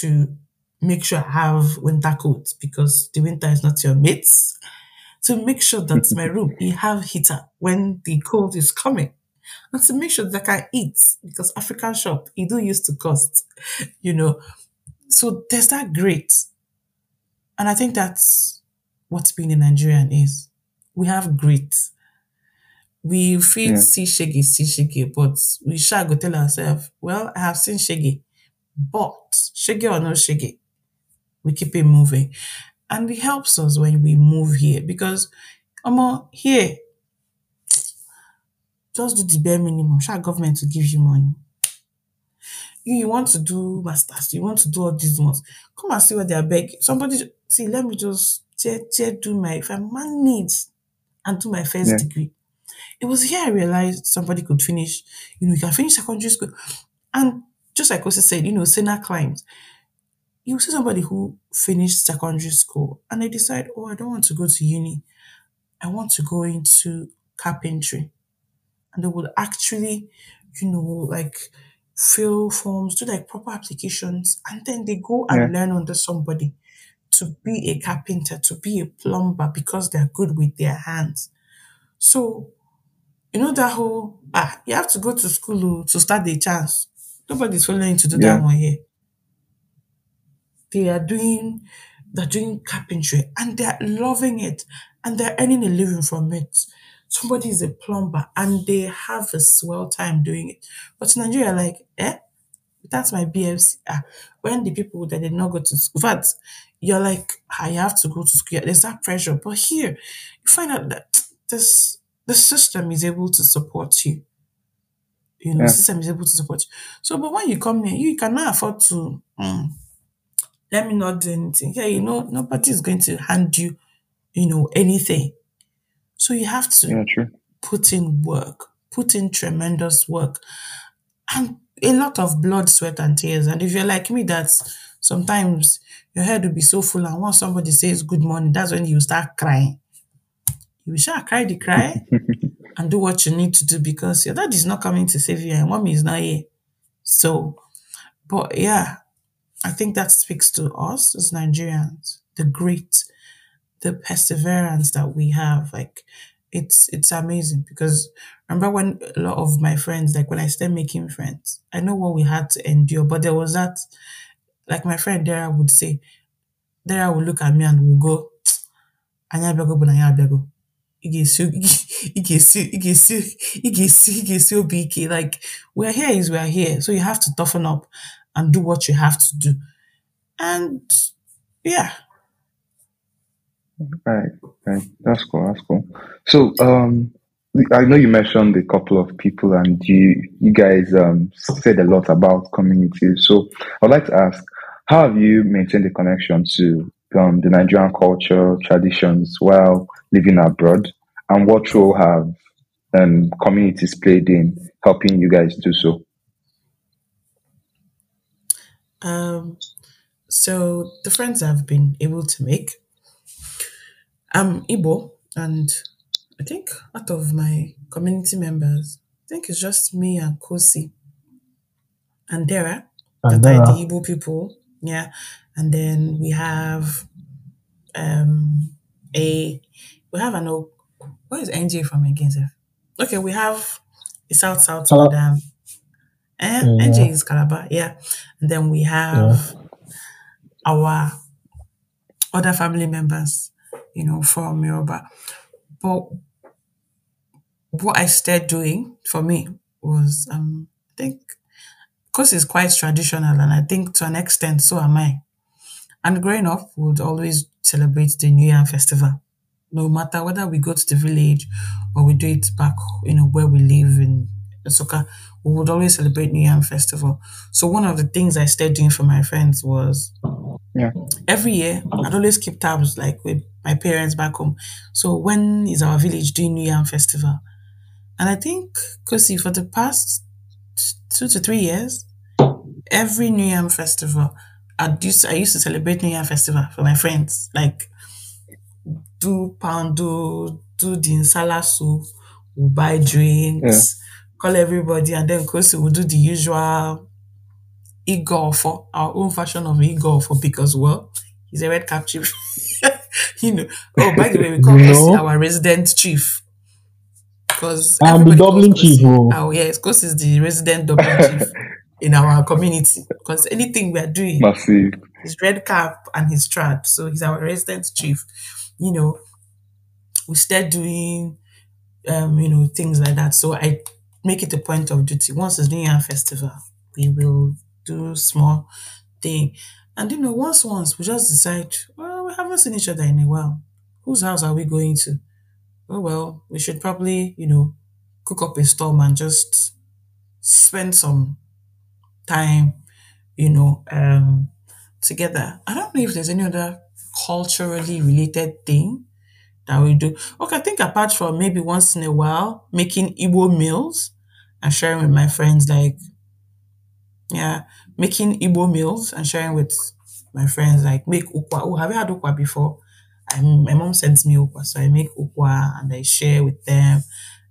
to make sure I have winter coats because the winter is not your mates. To make sure that my room you have heater when the cold is coming. And to make sure that I can eat because African shop, it do used to cost, you know. So there's that great. And I think that's what being a Nigerian is. We have grit. We feel Yeah. see shaggy, see shaggy, but we shall go tell ourselves, well, I have seen shaggy, but shaggy or no shaggy, we keep it moving. And it helps us when we move here because um, here, just do the bare minimum. Shall government to give you money. You, you want to do masters, you want to do all these ones. Come and see what they are begging. Somebody see, let me just tear, tear, do my if I manage and do my first Yeah. degree. It was here I realized somebody could finish, you know, you can finish secondary school. And just like Kosi said, you know, Sena climbs. You see somebody who finished secondary school and they decide, oh, I don't want to go to uni. I want to go into carpentry. And they would actually, you know, like fill forms, do like proper applications, and then they go and learn under somebody to be a carpenter, to be a plumber because they're good with their hands. So, you know that whole ah, you have to go to school oh, to start the chance. Nobody's following you to do Yeah. that one here. They are doing they're doing carpentry and they're loving it and they're earning a living from it. Somebody is a plumber and they have a swell time doing it. But in Nigeria, like, eh? That's my BFC. Ah, when the people that did not go to school, fact, you're like, I have to go to school. There's that pressure. But here, you find out that this the system is able to support you. You know, Yeah. the system is able to support you. So, but when you come here, you cannot afford to mm, let me not do anything. Yeah, you know, nobody is going to hand you, you know, anything. So you have to Yeah, true. put in work, put in tremendous work, and a lot of blood, sweat, and tears. And if you're like me, that's sometimes your head will be so full, and once somebody says good morning, that's when you start crying. You shall cry the cry and do what you need to do because your dad is not coming to save you, and mommy is not here. So, but yeah, I think that speaks to us as Nigerians, the grit, the perseverance that we have. Like it's it's amazing because remember when a lot of my friends, like when I started making friends, I know what we had to endure, but there was that like my friend Dara would say, Dara would look at me and would go, Anya bego bu na ya bego. Ị ga-esi ị ga-esi ị ga-esi ị ga-esi ị ga-esi obi ike. Like we're here is we're here. So you have to toughen up and do what you have to do. And yeah, Right, right. That's cool. That's cool. So, um, I know you mentioned a couple of people, and you you guys um said a lot about community. So, I'd like to ask, how have you maintained the connection to um, the Nigerian culture, traditions while living abroad? And what role have um, communities played in helping you guys do so? Um, so the friends I've been able to make, I'm Igbo, and I think out of my community members, I think it's just me and Kosi and Dara And that are the Igbo people. Yeah, and then we have um a we have an where is NJ from again? sef? Okay, we have a South South Hello. Eh, yeah, NJ is Calabar, yeah. And then we yeah. have our other family members, you know, from Yoruba. But what I started doing for me was, um, I think, because it's quite traditional, and I think to an extent, so am I. And growing up, we would always celebrate the New Year festival, no matter whether we go to the village or we do it back, you know, where we live in Nsukka. We would always celebrate New Year festival. So one of the things I started doing for my friends was Yeah. every year I'd always keep tabs like with my parents back home. So when is our village doing New Year festival? And I think, Kosi, for the past two to three years, every New Year festival, I used I used to celebrate New Year festival for my friends. Like do pound, do do the insala soup, we'll buy Yeah. Call everybody, and then Kosi will do the usual Igor for our own version of Igor for because well, he's a red cap chief. you know. Oh, by the way, we call Kosi our resident chief because I'm the Dublin chief. Oh, Oh yes, Kosi is the resident Dublin chief in our community. Because anything we are doing, Massive. his red cap and his trad, so he's our resident chief. You know, we start doing um, you know, things like that. So I make it a point of duty. Once it's New Year festival, we will do small thing. And you know, once once we just decide, well, we haven't seen each other in a while. Whose house are we going to? Oh well, we should probably, you know, cook up a storm and just spend some time, you know, um together. I don't know if there's any other culturally related thing that we do. Okay, I think apart from maybe once in a while making Igbo meals and sharing with my friends, like yeah, making Igbo meals and sharing with my friends, like make ukwa. Oh, have you had ukwa before? I, my mom sends me ukwa, so I make ukwa and I share with them.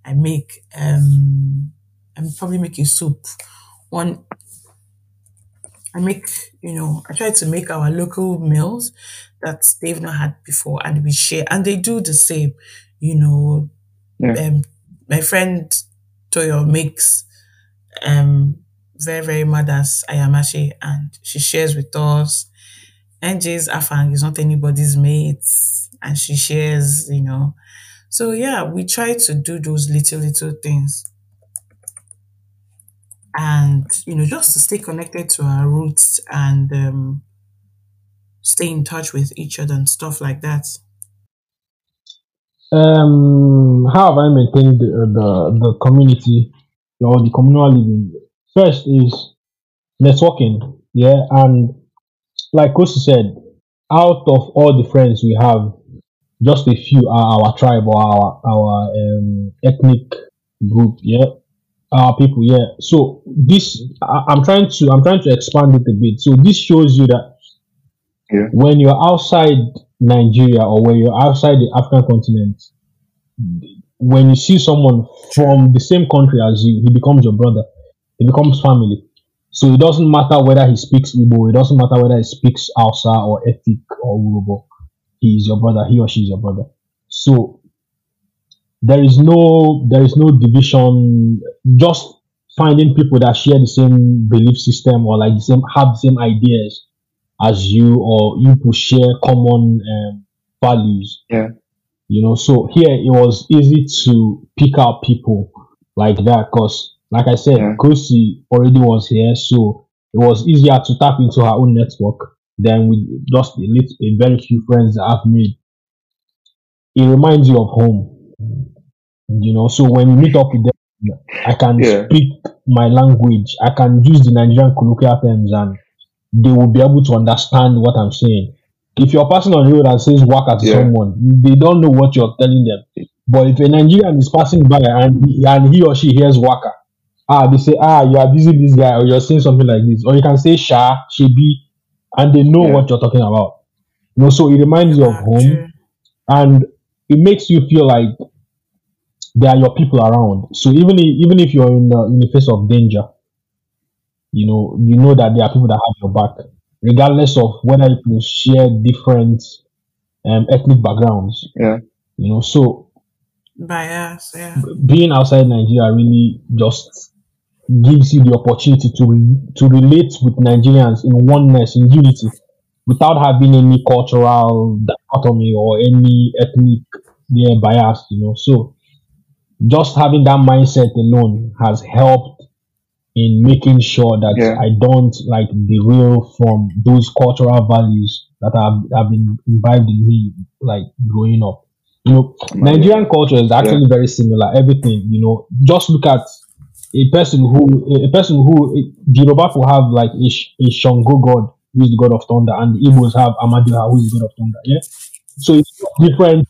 I make um, I'm probably making soup. One, I make you know, I try to make our local meals that they've not had before, and we share, and they do the same. You know, Yeah. um, my friend Toyo makes um very very mothers ayamase, and she shares with us. NJ's afang is not anybody's mate, and she shares. You know, so yeah, we try to do those little little things, and you know, just to stay connected to our roots and um, stay in touch with each other and stuff like that. um, how have I maintained the, the the community or the communal living? First is networking, yeah, and like Kosi said, out of all the friends we have, just a few are our tribe or our our um, ethnic group, yeah, our people, yeah. So this, I, I'm trying to I'm trying to expand it a bit. So this shows you that Yeah. when you're outside Nigeria or when you're outside the African continent, when you see someone from the same country as you, he becomes your brother. He becomes family. So it doesn't matter whether he speaks Igbo, it doesn't matter whether he speaks Hausa or Efik or Urhobo. He is your brother, he or she is your brother. So there is no there is no division, just finding people that share the same belief system or like the same have the same ideas as you or you people share common um, values Yeah. you know so here it was easy to pick out people like that because like i said Yeah. kosi already was here so it was easier to tap into her own network than with just a, little, a very few friends that i've made it reminds you of home you know so when you meet up with them i can Yeah. speak my language i can use the nigerian colloquial terms and they will be able to understand what I'm saying. If you're passing on the road and says waka to Yeah. someone, they don't know what you're telling them. But if a Nigerian is passing by and he, and he or she hears waka, ah, they say, ah, you are busy this guy, or you're saying something like this, or you can say sha, shebi, and they know Yeah. what you're talking about. You know, so it reminds you of home and it makes you feel like there are your people around. So even if, even if you're in the, in the face of danger, you know you know that there are people that have your back, regardless of whether you share different um, ethnic backgrounds. Yeah. You know, so Bias, yeah. being outside Nigeria really just gives you the opportunity to to relate with Nigerians in oneness, in unity, without having any cultural dichotomy or any ethnic yeah, bias. You know, so just having that mindset alone has helped in making sure that Yeah. I don't like derail from those cultural values that have, have been imbibed in me like growing up. You know, Nigerian culture is actually very similar. Everything, you know, just look at a person who a person who the Yoruba will have like a, Sh- a Shango god who is the god of thunder, and the Igbos have Amadioha who is the god of thunder. Yeah, so it's different.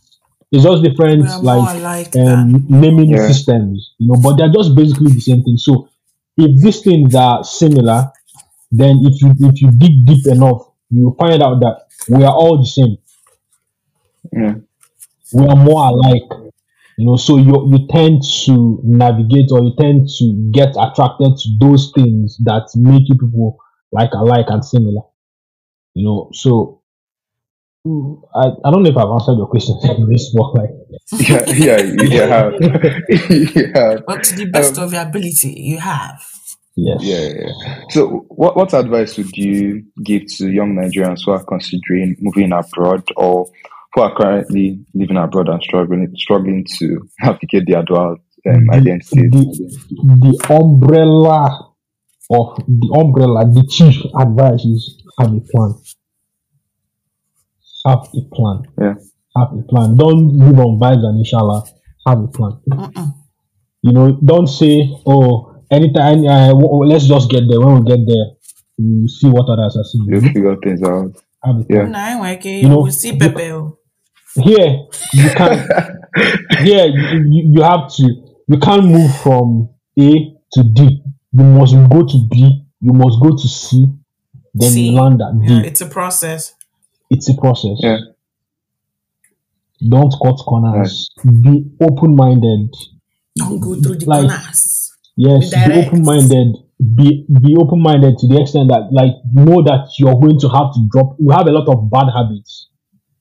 It's just different, We are more like um, naming Yeah. systems, you know, but they're just basically the same thing. So if these things are similar, then if you if you dig deep enough, you will find out that we are all the same. Yeah. We are more alike. You know, so you you tend to navigate or you tend to get attracted to those things that make you people like alike and similar. You know, so I, I don't know if I've answered your question anyways, but like Yeah, yeah, you have. yeah. But to the best Um, of your ability, you have. yes. Yeah, yeah. yeah. So, what what advice would you give to young Nigerians who are considering moving abroad or who are currently living abroad and struggling struggling to navigate their dual um, the, identities? the, the umbrella of the umbrella, the chief advice is have a plan. Have a plan. Yeah, Have a plan. Don't live on vibes and inshallah. Have a plan. Mm-mm. You know, don't say, oh, anytime, uh, w- w- let's just get there. When we get there, we see what others are seeing. you'll figure things out. Have a Yeah. plan. Nah, like, You know, we see Pepe. oh. Here, you can't. here you, you, you have to you can't move from A to D. You must go to B, you must go to C, then See? you land at D. Yeah, it's a process. It's a process. Yeah, Don't cut corners. Be open minded. Don't go through the Like- corners. Yes, Be be open minded. Be be open minded to the extent that like know that you're going to have to drop. We have a lot of bad habits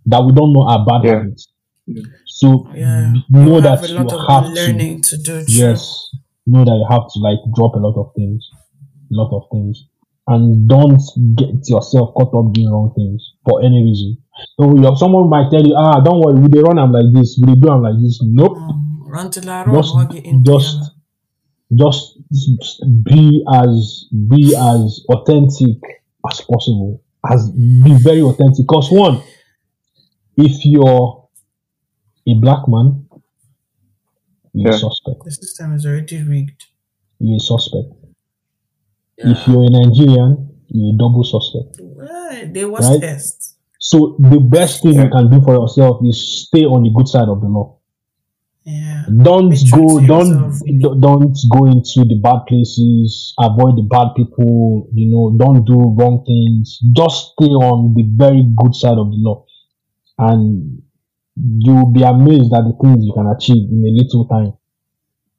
that we don't know are bad Yeah. habits. So Yeah. know You that have a you lot of have to learning to do. True. yes know that you have to like drop a lot of things a lot of things and don't get yourself caught up doing wrong things for any reason. So you someone might tell you ah don't worry we dey run am like this we dey do am like this. Nope. Mm, run till I run. just walk just just be as be as authentic as possible. As be very authentic. Because one if you're a black man you're a Yeah. suspect. The system is already rigged. you're a suspect Yeah. If you're a Nigerian, you're a double suspect. Well, they was Right? test. So the best thing you can do for yourself is stay on the good side of the law. Yeah. Don't Be go, don't yourself. don't don't go into the bad places. Avoid the bad people. You know, don't do wrong things. Just stay on the very good side of the law, and you'll be amazed at the things you can achieve in a little time.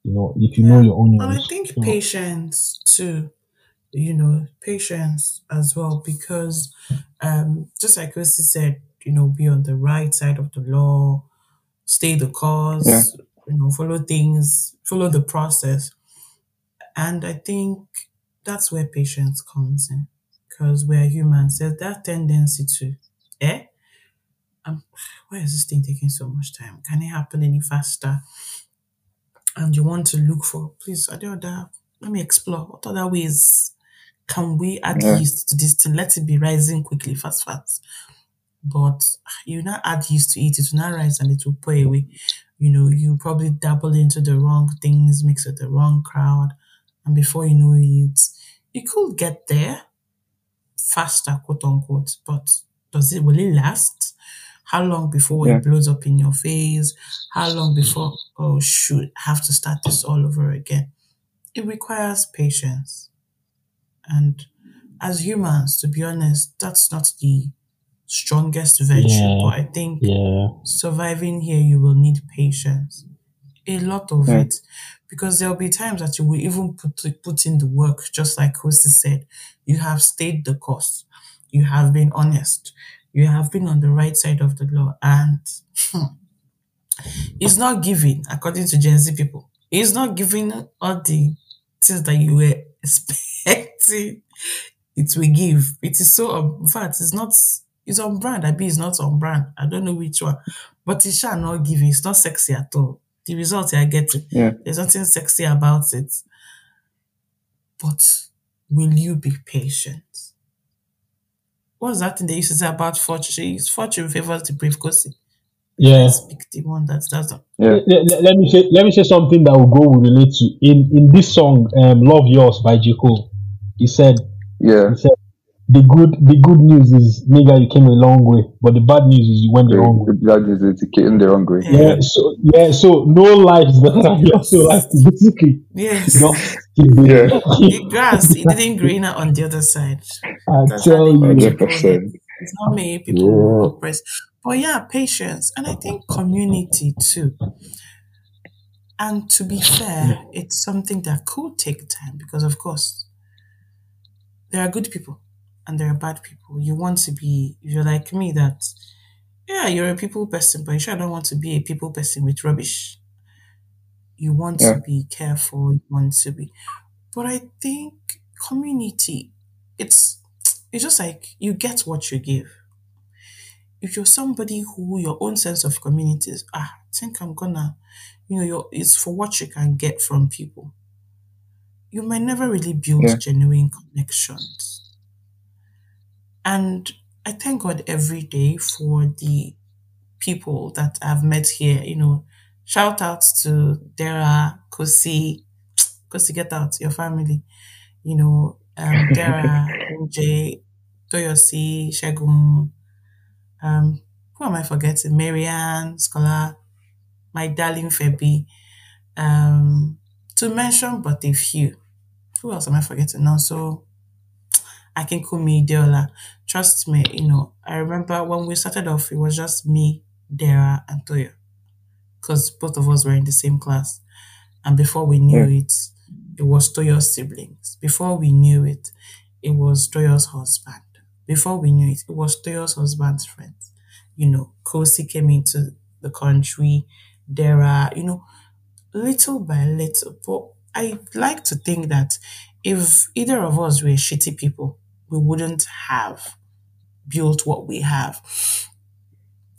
You know, if you know your own. And I think So, patience too, you know, patience as well, because um, just like Christy said, you know, be on the right side of the law, stay the cause, Yeah. you know, follow things, follow the process. And I think that's where patience comes in, because we're humans. There's that tendency to, eh? Um, why is this thing taking so much time? Can it happen any faster? and you want to look for, please, are there other, let me explore. What other ways can we add Yeah. yeast to this thing? Let it be rising quickly, fast, fast. But you not add yeast to it, it will not rise and it will pour away. You know, you probably dabble into the wrong things, mix with the wrong crowd, and before you know it, you could get there faster, quote unquote, but does it will it last? How long before Yeah. it blows up in your face? How long before oh shoot, I have to start this all over again? It requires patience. And as humans, to be honest, that's not the strongest virtue. Yeah. But I think Yeah. surviving here, you will need patience. A lot of Yeah. it. Because there'll be times that you will even put put in the work, just like Kosi said. You have stayed the course. You have been honest. You have been on the right side of the law. And hmm, it's not giving, according to Gen Z people. It's not giving all the things that you were expecting it will give. It is so, um, in fact, it's not, it's on brand. I be it's not on brand. I don't know which one, but it shall not give. It's not sexy at all. The result you are getting, Yeah. there's nothing sexy about it. But will you be patient? What's that thing they used to say about fortune? Fortune favors the brave, Kosi. Yeah. Speak the one that doesn't. Yeah. Let, let- let me say let me say something that will go will relate to in in this song um, "Love Yours" by J Cole. He said Yeah. he said the good the good news is nigga you came a long way, but the bad news is you went the wrong way. That is it. In the wrong way. Yeah. Yeah, so yeah, so no life is better than yours. So like basically, Yes. just keep doing Yeah. The grass, it didn't greener on the other side. I That's tell you. 100%. It's not many people Yeah. oppressed. But yeah, patience. And I think community too. And to be fair, it's something that could take time because, of course, there are good people and there are bad people. You want to be, if you're like me, that, yeah, you're a people person, but you sure don't want to be a people person with rubbish. You want Yeah. to be careful, you want to be. But I think community, it's it's just like you get what you give. If you're somebody who your own sense of community is, ah, I think I'm gonna, you know, your it's for what you can get from people. You might never really build Yeah. genuine connections. And I thank God every day for the people that I've met here. You know, shout out to Dara, Kosi, Kosi, get out, your family. You know, um, Dara, NJ, Toyosi, Shegun, um, who am I forgetting? Marianne, Scholar, my darling Febi. Um, to mention but a few. Who else am I forgetting now? So Akinkumi, Deola. Trust me, you know, I remember when we started off, it was just me, Dara, and Toyo. Because both of us were in the same class. And before we knew it, it was Toyo's siblings. Before we knew it, it was Toyo's husband. Before we knew it, it was Toyo's husband's friends. You know, Kosi came into the country, There are, you know, little by little. But I like to think that if either of us were shitty people, we wouldn't have built what we have.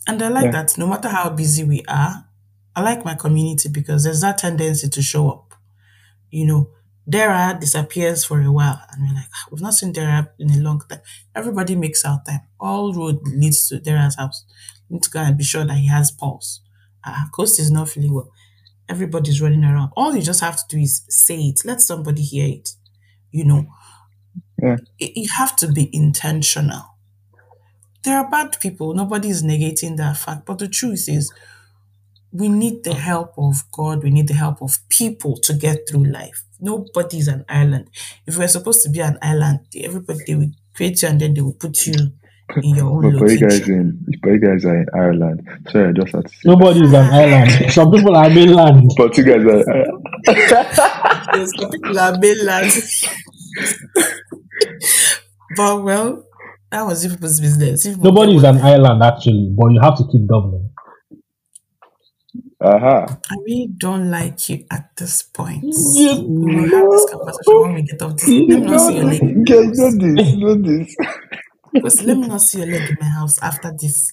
And I like Yeah. that no matter how busy we are, I like my community because there's that tendency to show up. You know, Dara disappears for a while and we're like, "Ah, we've not seen Dara in a long time. Everybody makes out time. All road leads to Dara's house. You need to go and be sure that he has pulse. Uh, Kosi is not feeling well. Everybody's running around. All you just have to do is say it. Let somebody hear it. You know, Yeah. You have to be intentional. There are bad people. Nobody is negating that fact. But the truth is, we need the help of God. We need the help of people to get through life. Nobody is an island. If we're supposed to be an island, everybody they will create you and then they will put you in your own But for you guys location. in, but you guys are in Ireland. Sorry, I just had to say. Nobody is an island. Some people are mainland. But you guys are. Uh, yes, some people are mainland. but well, that was if people's business. If Nobody is an island actually, but you have to keep doubling. Aha. I really don't like you at this point. Yeah. We will have this conversation when we get off this. Let me not see your leg. in my Guys, house. know this. Know this. Because let me not see your leg in my house after this.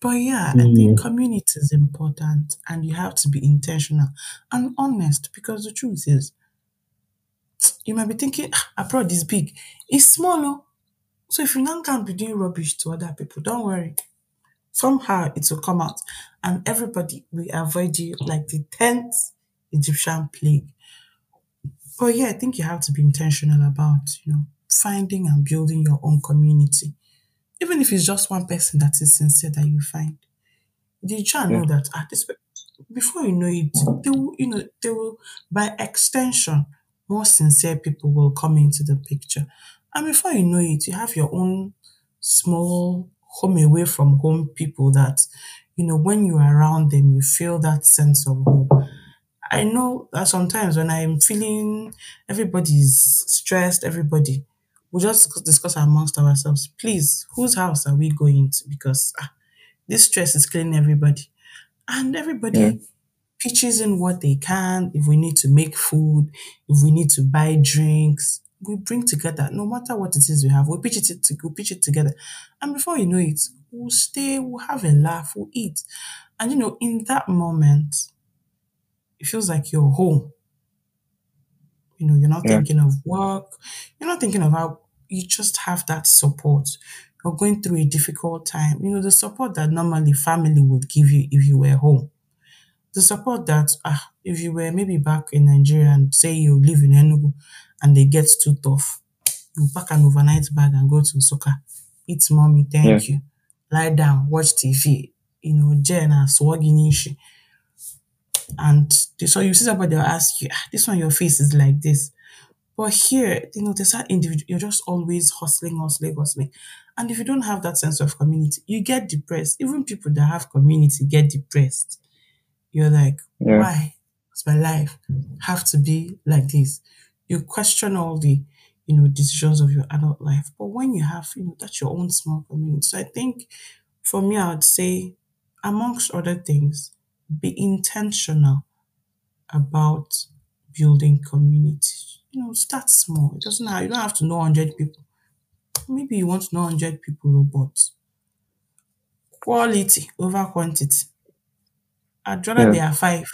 But yeah, I Mm. think community is important and you have to be intentional and honest because the truth is, you might be thinking, "Ah, abroad is big. It's small. oh." So if you now can't be doing rubbish to other people, don't worry. Somehow it will come out and everybody will avoid you like the 10th Egyptian plague. But yeah, I think you have to be intentional about, you know, finding and building your own community. Even if it's just one person that is sincere that you find. Did you know that at this before you know it, they will, you know, they will by extension, more sincere people will come into the picture. And before you know it, you have your own small home away from home people that, you know, when you're around them, you feel that sense of home. I know that sometimes when I'm feeling everybody's stressed, everybody, we just discuss amongst ourselves. Please, whose house are we going to? Because ah, this stress is killing everybody. And everybody Yeah. pitches in what they can. If we need to make food, if we need to buy drinks, we bring together. No matter what it is we have, we pitch it. To, we pitch it together, and before you know it, we'll stay. We'll have a laugh. We'll eat, and you know, in that moment, it feels like you're home. You know, you're not Yeah. thinking of work. You're not thinking of how you just have that support. You're going through a difficult time. You know, the support that normally family would give you if you were home. The support that, ah, if you were maybe back in Nigeria and say you live in Enugu and it gets too tough, you pack an overnight bag and go to Nsukka. Eat mommy, thank you. Lie down, watch TV. You know, Jenna, swaginishi. And they- so you see somebody will ask you, ah, this one, your face is like this. But here, you know, there's that individual, you're just always hustling, hustling, hustling. And if you don't have that sense of community, you get depressed. Even people that have community get depressed. You're like, Yeah. why does my life have to be like this? You question all the, you know, decisions of your adult life. But when you have, you know, that's your own small community. So I think for me, I would say, amongst other things, be intentional about building community. You know, start small. It doesn't have, you don't have to know 100 people. Maybe you want to know 100 people, but quality over quantity. I'd rather Yeah. they are five,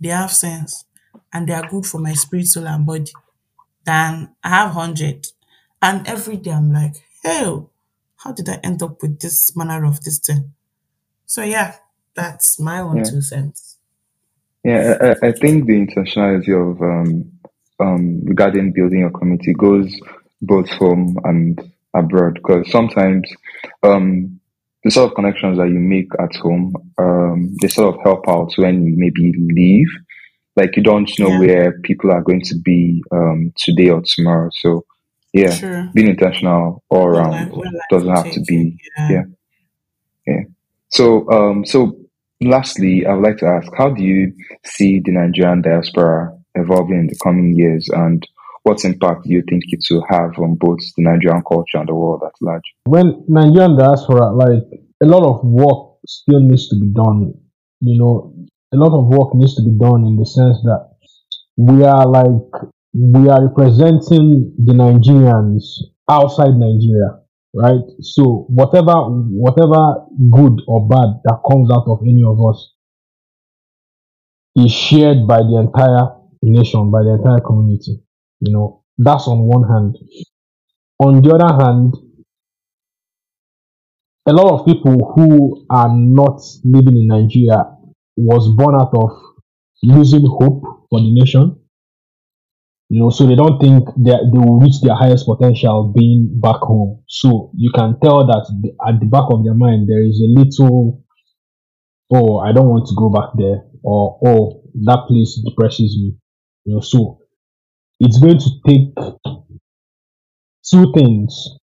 they have sense, and they are good for my spirit, soul, and body than I have 100. And every day I'm like, hell, how did I end up with this manner of this thing? So, yeah, that's my own Yeah. two cents. Yeah, I, I- I think the intentionality of um, um, regarding building your community goes both home and abroad because sometimes um, the sort of connections that you make at home, um, they sort of help out when you maybe leave. Like you don't know Yeah. where people are going to be um, today or tomorrow. So yeah, Sure. being intentional all around life, when life doesn't have to be. Yeah. yeah. Yeah. So, um, so lastly, I would like to ask, how do you see the Nigerian diaspora evolving in the coming years, and what impact do you think it will have on both the Nigerian culture and the world at large? when Nigerian diaspora, like a lot of work still needs to be done. You know, a lot of work needs to be done in the sense that we are like we are representing the Nigerians outside Nigeria, right? So whatever whatever good or bad that comes out of any of us is shared by the entire nation, by the entire community. You know, that's on one hand. On the other hand, a lot of people who are not living in Nigeria was born out of losing hope for the nation. You know, so they don't think that they will reach their highest potential being back home. So you can tell that at the back of their mind there is a little, oh, I don't want to go back there, or oh, that place depresses me. You know, so it's going to take two things: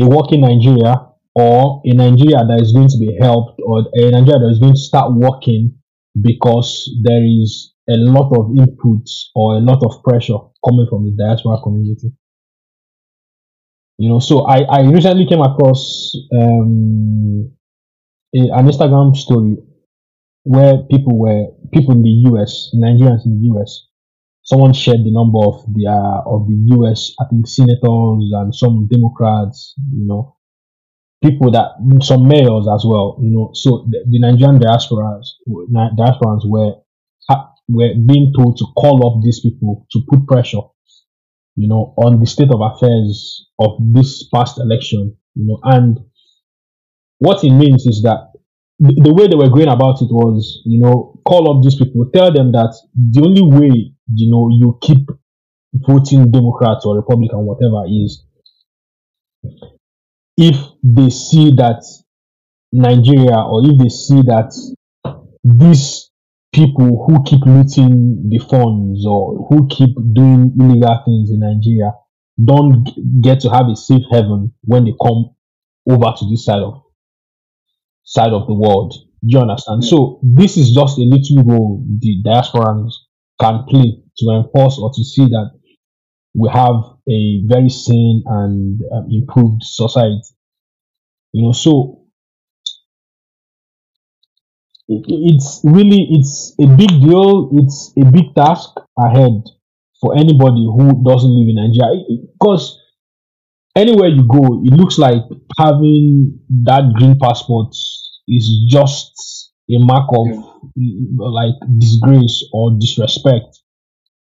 a working Nigeria or a Nigeria that is going to be helped or a Nigeria that is going to start working because there is a lot of inputs or a lot of pressure coming from the diaspora community. You know, so I, I recently came across um, a, an Instagram story where people were people in the US, Nigerians in the US, someone shared the number of the uh, of the US, I think senators and some Democrats, you know, people that some mayors as well, you know. So the, the Nigerian diasporas, diasporans were were being told to call up these people to put pressure, you know, on the state of affairs of this past election, you know, and what it means is that the way they were going about it was, you know, call up these people, tell them that the only way, you know, you keep voting Democrats or Republican, whatever, is if they see that Nigeria or if they see that these people who keep looting the funds or who keep doing illegal things in Nigeria don't get to have a safe haven when they come over to this side of side of the world. Do you understand? So this is just a little role the diasporans can play to enforce or to see that we have a very sane and um, improved society. You know, so it, it's really it's a big deal. It's a big task ahead for anybody who doesn't live in Nigeria because anywhere you go, it looks like having that green passport is just a mark of like disgrace or disrespect.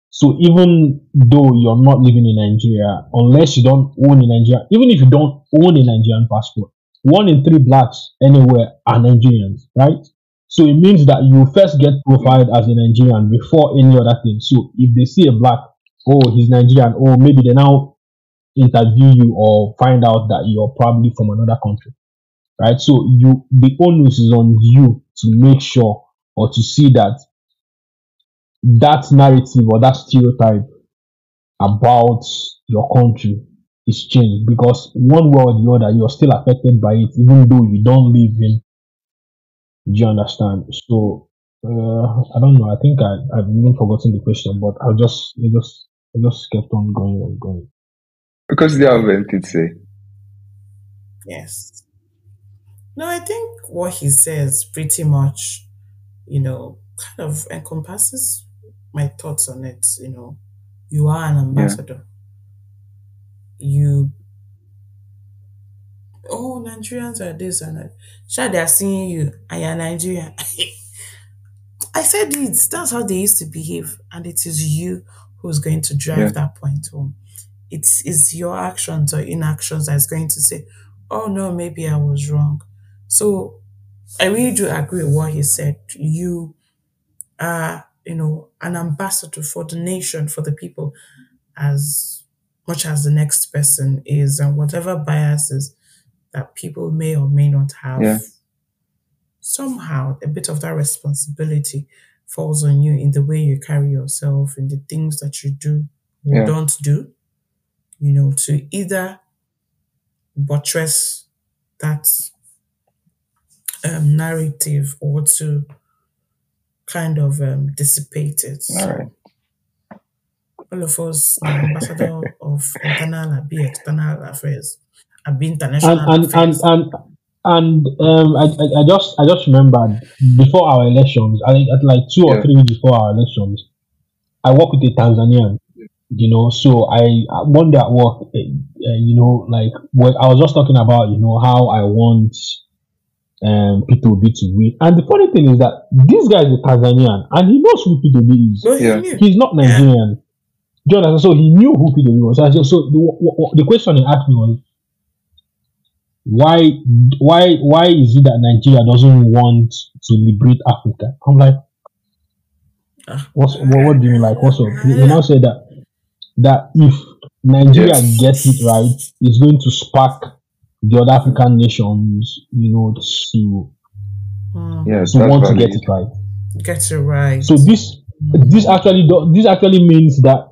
So even though you're not living in Nigeria, unless you don't own a Nigeria, even if you don't own a Nigerian passport, one in three blacks anywhere are Nigerians, right? So it means that you first get profiled as a Nigerian before any other thing. So if they see a black, oh, he's Nigerian, or maybe they now interview you or find out that you're probably from another country, right? So you, the onus is on you to make sure or to see that that narrative or that stereotype about your country is changed because one way or the other you're still affected by it even though you don't live in do you understand so uh, i don't know i think i i've even forgotten the question but i'll just i just i just kept on going and going Because they have anything to say. Yes. No, I think what he says pretty much, you know, kind of encompasses my thoughts on it. You know, you are an Yeah. ambassador. You, oh, Nigerians are this and that. Sure, they are seeing you and you're Nigerian. I said it. That's how they used to behave. And it is you who's going to drive Yeah. that point home. It's, it's your actions or inactions that's going to say, oh, no, maybe I was wrong. So I really do agree with what he said. You are, you know, an ambassador for the nation, for the people, as much as the next person is, and whatever biases that people may or may not have, Yeah. somehow a bit of that responsibility falls on you in the way you carry yourself, in the things that you do or Yeah. don't do, you know, to either buttress that um, narrative or to kind of um, dissipate it. All right. All of us, ambassador of internal, be external affairs, and be and international and and affairs. and and um I, I, I just I just remembered before our elections, I think at like two or three weeks before our elections, I work with a Tanzanian, you know. So I, I one day at work, uh, you know, like when I was just talking about, you know, how I want um Peter Obi to win. And the funny thing is that this guy is a Tanzanian and he knows who Peter Obi is. So he Yeah. He's not Nigerian. Do you understand? So he knew who Peter Obi was. So, so the, w- w- the question he asked me was, why why why is it that Nigeria doesn't want to liberate Africa? I'm like, Ah. what's what, what do you mean? Like, what's up? He, he now said that that if Nigeria Yes. gets it right, it's going to spark the other African nations, you know, to Mm, Yes, to that's want to get it right. get it right. So this this actually do, this actually means that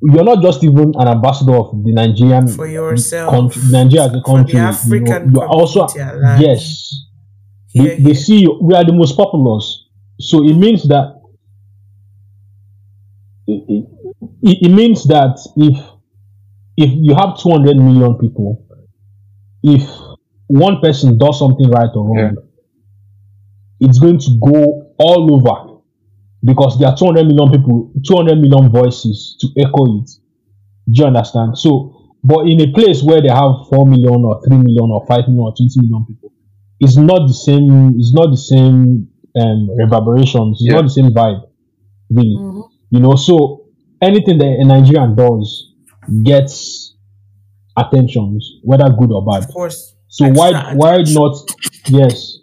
you're not just even an ambassador of the Nigerian for yourself, country, Nigeria as a for country. the you know, African you're also community yes. Here, They, they see you, we are the most populous. So it means that it, it, it means that if if you have 200 million people, if one person does something right or wrong, it's going to go all over because there are 200 million people, 200 million voices to echo it. Do you understand? So, but in a place where they have 4 million or 3 million or 5 million or 20 million people, it's not the same, it's not the same um, reverberations, it's Yeah. not the same vibe, really. Mhm. You know, so anything that a Nigerian does gets attentions, whether good or bad. Of course. So why Extra why attention. not yes?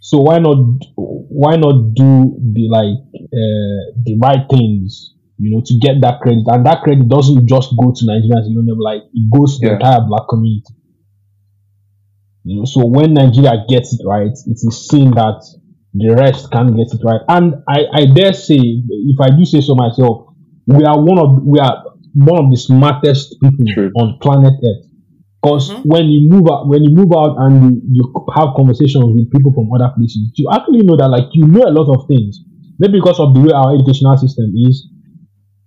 So why not why not do the like uh, the right things? you know, to get that credit. And that credit doesn't just go to Nigerians, you know, like it goes to the entire black community. You know, so when Nigeria gets it right, it is seen that the rest can't get it right. And I, I dare say, if I do say so myself, we are one of we are one of the smartest people True. on planet Earth. Because Mhm. when you move out, when you move out and you, you have conversations with people from other places, you actually know that like you know a lot of things. Maybe because of the way our educational system is,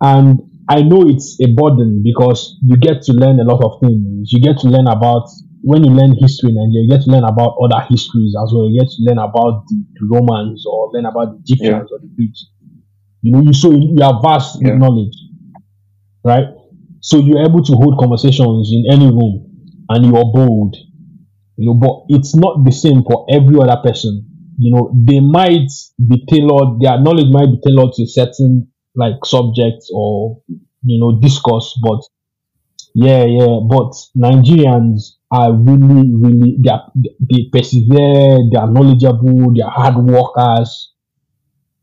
and I know it's a burden because you get to learn a lot of things. You get to learn about when you learn history in Nigeria, you get to learn about other histories as well. You get to learn about the, the Romans or learn about the Egyptians or the Greeks. You know, you so you are vast Yeah. with knowledge, right? So you're able to hold conversations in any room, and you are bold. You know, but it's not the same for every other person. You know, they might be tailored. Their knowledge might be tailored to certain like subjects or you know discourse, but yeah, yeah. But Nigerians are really, really they are, they persevere. They are knowledgeable. They are hard workers.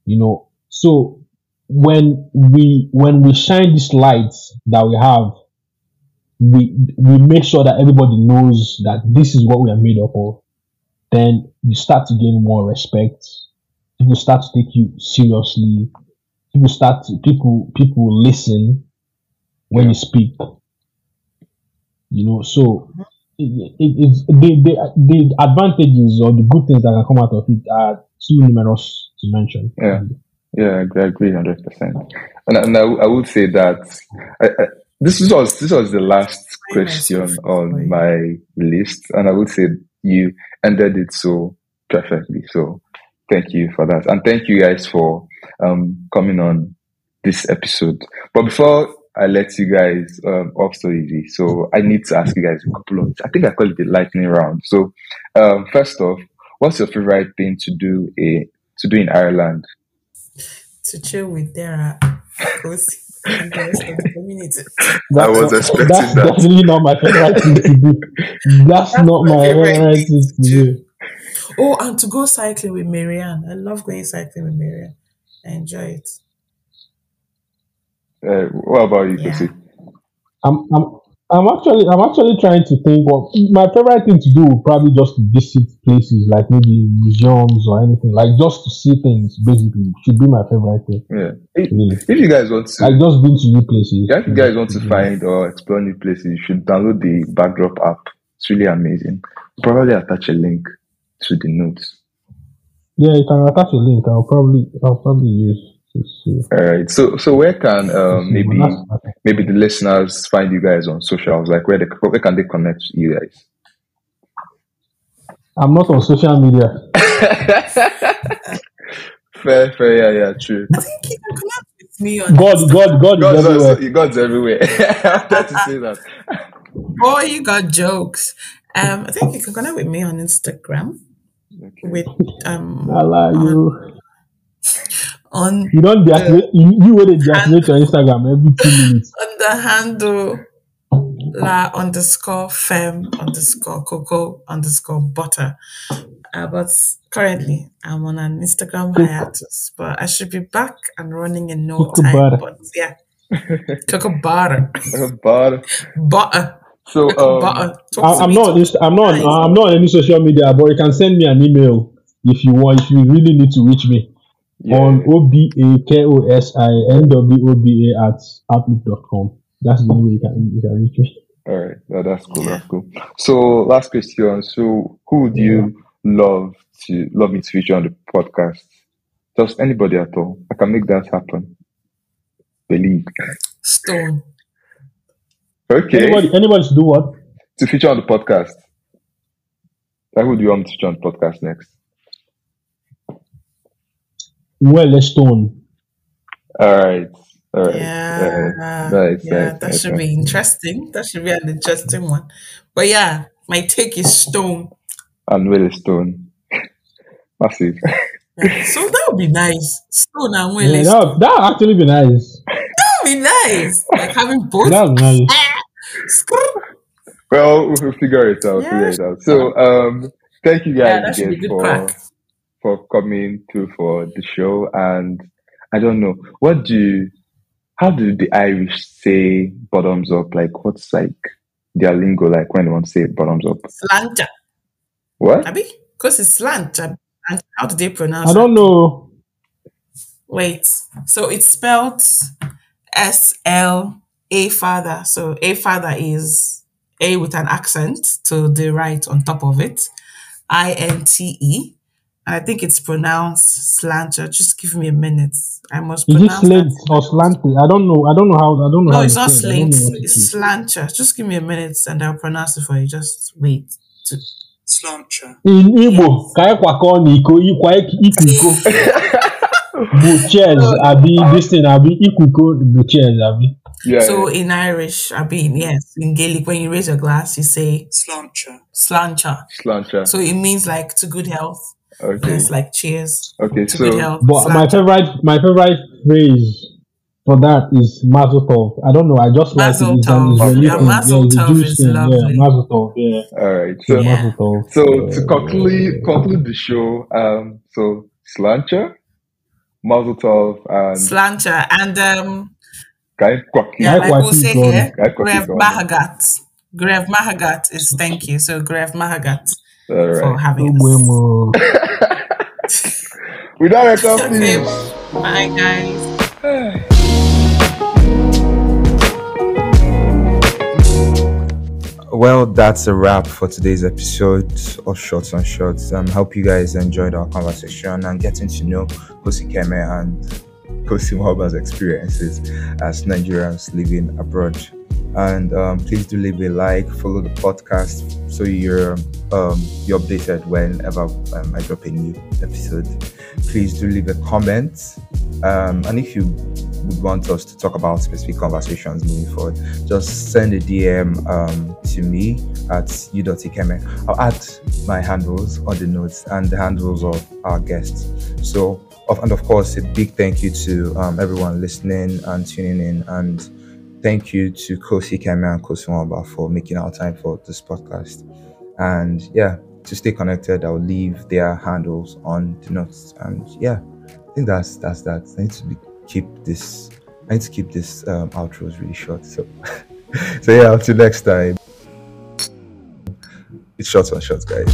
You know, so when we when we shine these lights that we have, we we make sure that everybody knows that this is what we are made up of. Then you start to gain more respect. People start to take you seriously. People start to people people listen when you speak. You know, so it, it, it's the, the the advantages or the good things that can come out of it are too numerous to mention. Yeah. Yeah, I agree- hundred percent. And and I, I would say that I, I, this was this was the last question on my list, and I would say you ended it so perfectly. So thank you for that, and thank you guys for um coming on this episode. But before I let you guys um off so easy, so I need to ask you guys a couple of I think I call it the lightning round. So um first off, what's your favorite thing to do a to do in Ireland? To chill with Dara, Kosi, and the rest of the community. I was not- expecting that's that. definitely not my favorite thing to do. That's, That's not my my favorite favorite thing thing to to do. Oh, and to go cycling with Marianne. I love going cycling with Marianne. I enjoy it. Uh, what about you, Yeah. Kosi? I'm, I'm, I'm actually, I'm actually trying to think of my favorite thing to do would probably just to visit places like maybe museums or anything, like just to see things. Basically, should be my favorite thing. Yeah. If, Really, if you guys want to, like just being to new places. yeah, if you guys want to mm-hmm. find or explore new places, you should download the Backdrop app. It's really amazing. Probably attach a link to the notes. Yeah, you can attach a link. I'll probably, I'll probably use. All right. So, so where can um, maybe But that's- okay. maybe the listeners find you guys on socials? Like where they, where can they connect to you guys? I'm not on social media. Fair, fair, yeah, yeah, true. I think you can connect with me on God, God, God God's, everywhere. also, God's everywhere. I had to say that. Oh, you got jokes. Um, I think you can connect with me on Instagram Okay. with um Allah, you, on you don't deactivate. You, you will deactivate your Instagram every two minutes. on the handle la underscore fem underscore cocoa underscore butter. Uh, but currently I'm on an Instagram hiatus, but I should be back and running in no Cocoa time. butter. But yeah, cocoa butter, but butter, so um, butter. I, to I'm not. talk I'm not. I'm not on any social media, but you can send me an email if you want. If you really need to reach me yeah. on o b a k o s i n w o b a at outlook.com. That's the only way you can you can reach me. All right, no, that's cool. Yeah. That's cool. So, last question. So, who would you love to love me to feature on the podcast? Just anybody at all. I can make that happen. Believe. Stone. Okay, Anybody, anybody to do what? to feature on the podcast. Like, who do you want me to feature on the podcast next? Well, let's stone. All right, all right. Yeah, Uh, nice, yeah, nice, that nice, should nice. be interesting. That should be an interesting one. But yeah, my take is stone. And Willie Stone. Massive. Yeah. So that would be nice. Stone and Yeah, Willis. that that would actually be nice. that would be nice. Like having both. That was nice. Well, we'll figure it out. Yeah. Figure it out. So, um, thank you guys that should be again for crack. For coming through for the show. And I don't know, what do you, how do the Irish say bottoms up? Like, what's like their lingo like when they want to say bottoms up? Slancha. What? Abi? Because it's slant. And how do they pronounce I don't know. Wait. So it's spelled S L A fada. So A fada is A with an accent to the right on top of it. I N T E. And I think it's pronounced slancha. Just give me a minute. I must Is it pronounce slate that. or slanty? I don't know. I don't know how. I don't know No, how it's to not say it. I don't slate. know what it It's is. slancha. Just give me a minute and I'll pronounce it for you. Just wait. To... Slancha. In Igbo, ka anyị kwakọọ n'iko, ịkwa ikwu iko bụ chairs abi this thing abi ikwu iko bụ chairs abi. Yeah. So in Irish, I mean, yes, in Gaelic, when you raise your glass, you say slancha. Slancha. Slancha. So it means like to good health. Okay. It's like cheers Okay. to good So health. But my favorite, my favorite phrase for that is Mazel Tov. I don't know. I just like Mazel it. It's an tov. Israeli Yeah. Mazel yeah, tov is thing. lovely. Yeah, Mazel Tov. Yeah, all right. So yeah. Yeah. Mazel Tov. so to conclude conclude the show, um, so Slancha, Mazel Tov, and Slancha. And um, Guy Kwaki. yeah, like we'll Kwaki say here, Grev. Mahagat. Grev Mahagat is thank you. So Grev Mahagat All for right. having Ogbe us. We don't reckon, Okay. please. Bye, guys. Well, that's a wrap for today's episode of Shorts on Shots. Um, hope you guys enjoyed our conversation and getting to know Kosi Ikeme and Kosi Nwoba's experiences as Nigerians living abroad. And um, please do leave a like, follow the podcast so you're um, you're updated whenever um, I drop a new episode. Please do leave a comment, um, and if you would want us to talk about specific conversations moving forward, just send a DM um, to me at u.ikeme. I'll add my handles on the notes and the handles of our guests. So, and of course, a big thank you to um, everyone listening and tuning in. And thank you to Kosi Ikeme and Kosi Nwoba for making our time for this podcast. And yeah, to stay connected, I'll leave their handles on the notes. And yeah, I think that's that's that. I need to be, keep this. I need to keep this um, outros really short. So, so yeah, until next time. It's short and short, guys.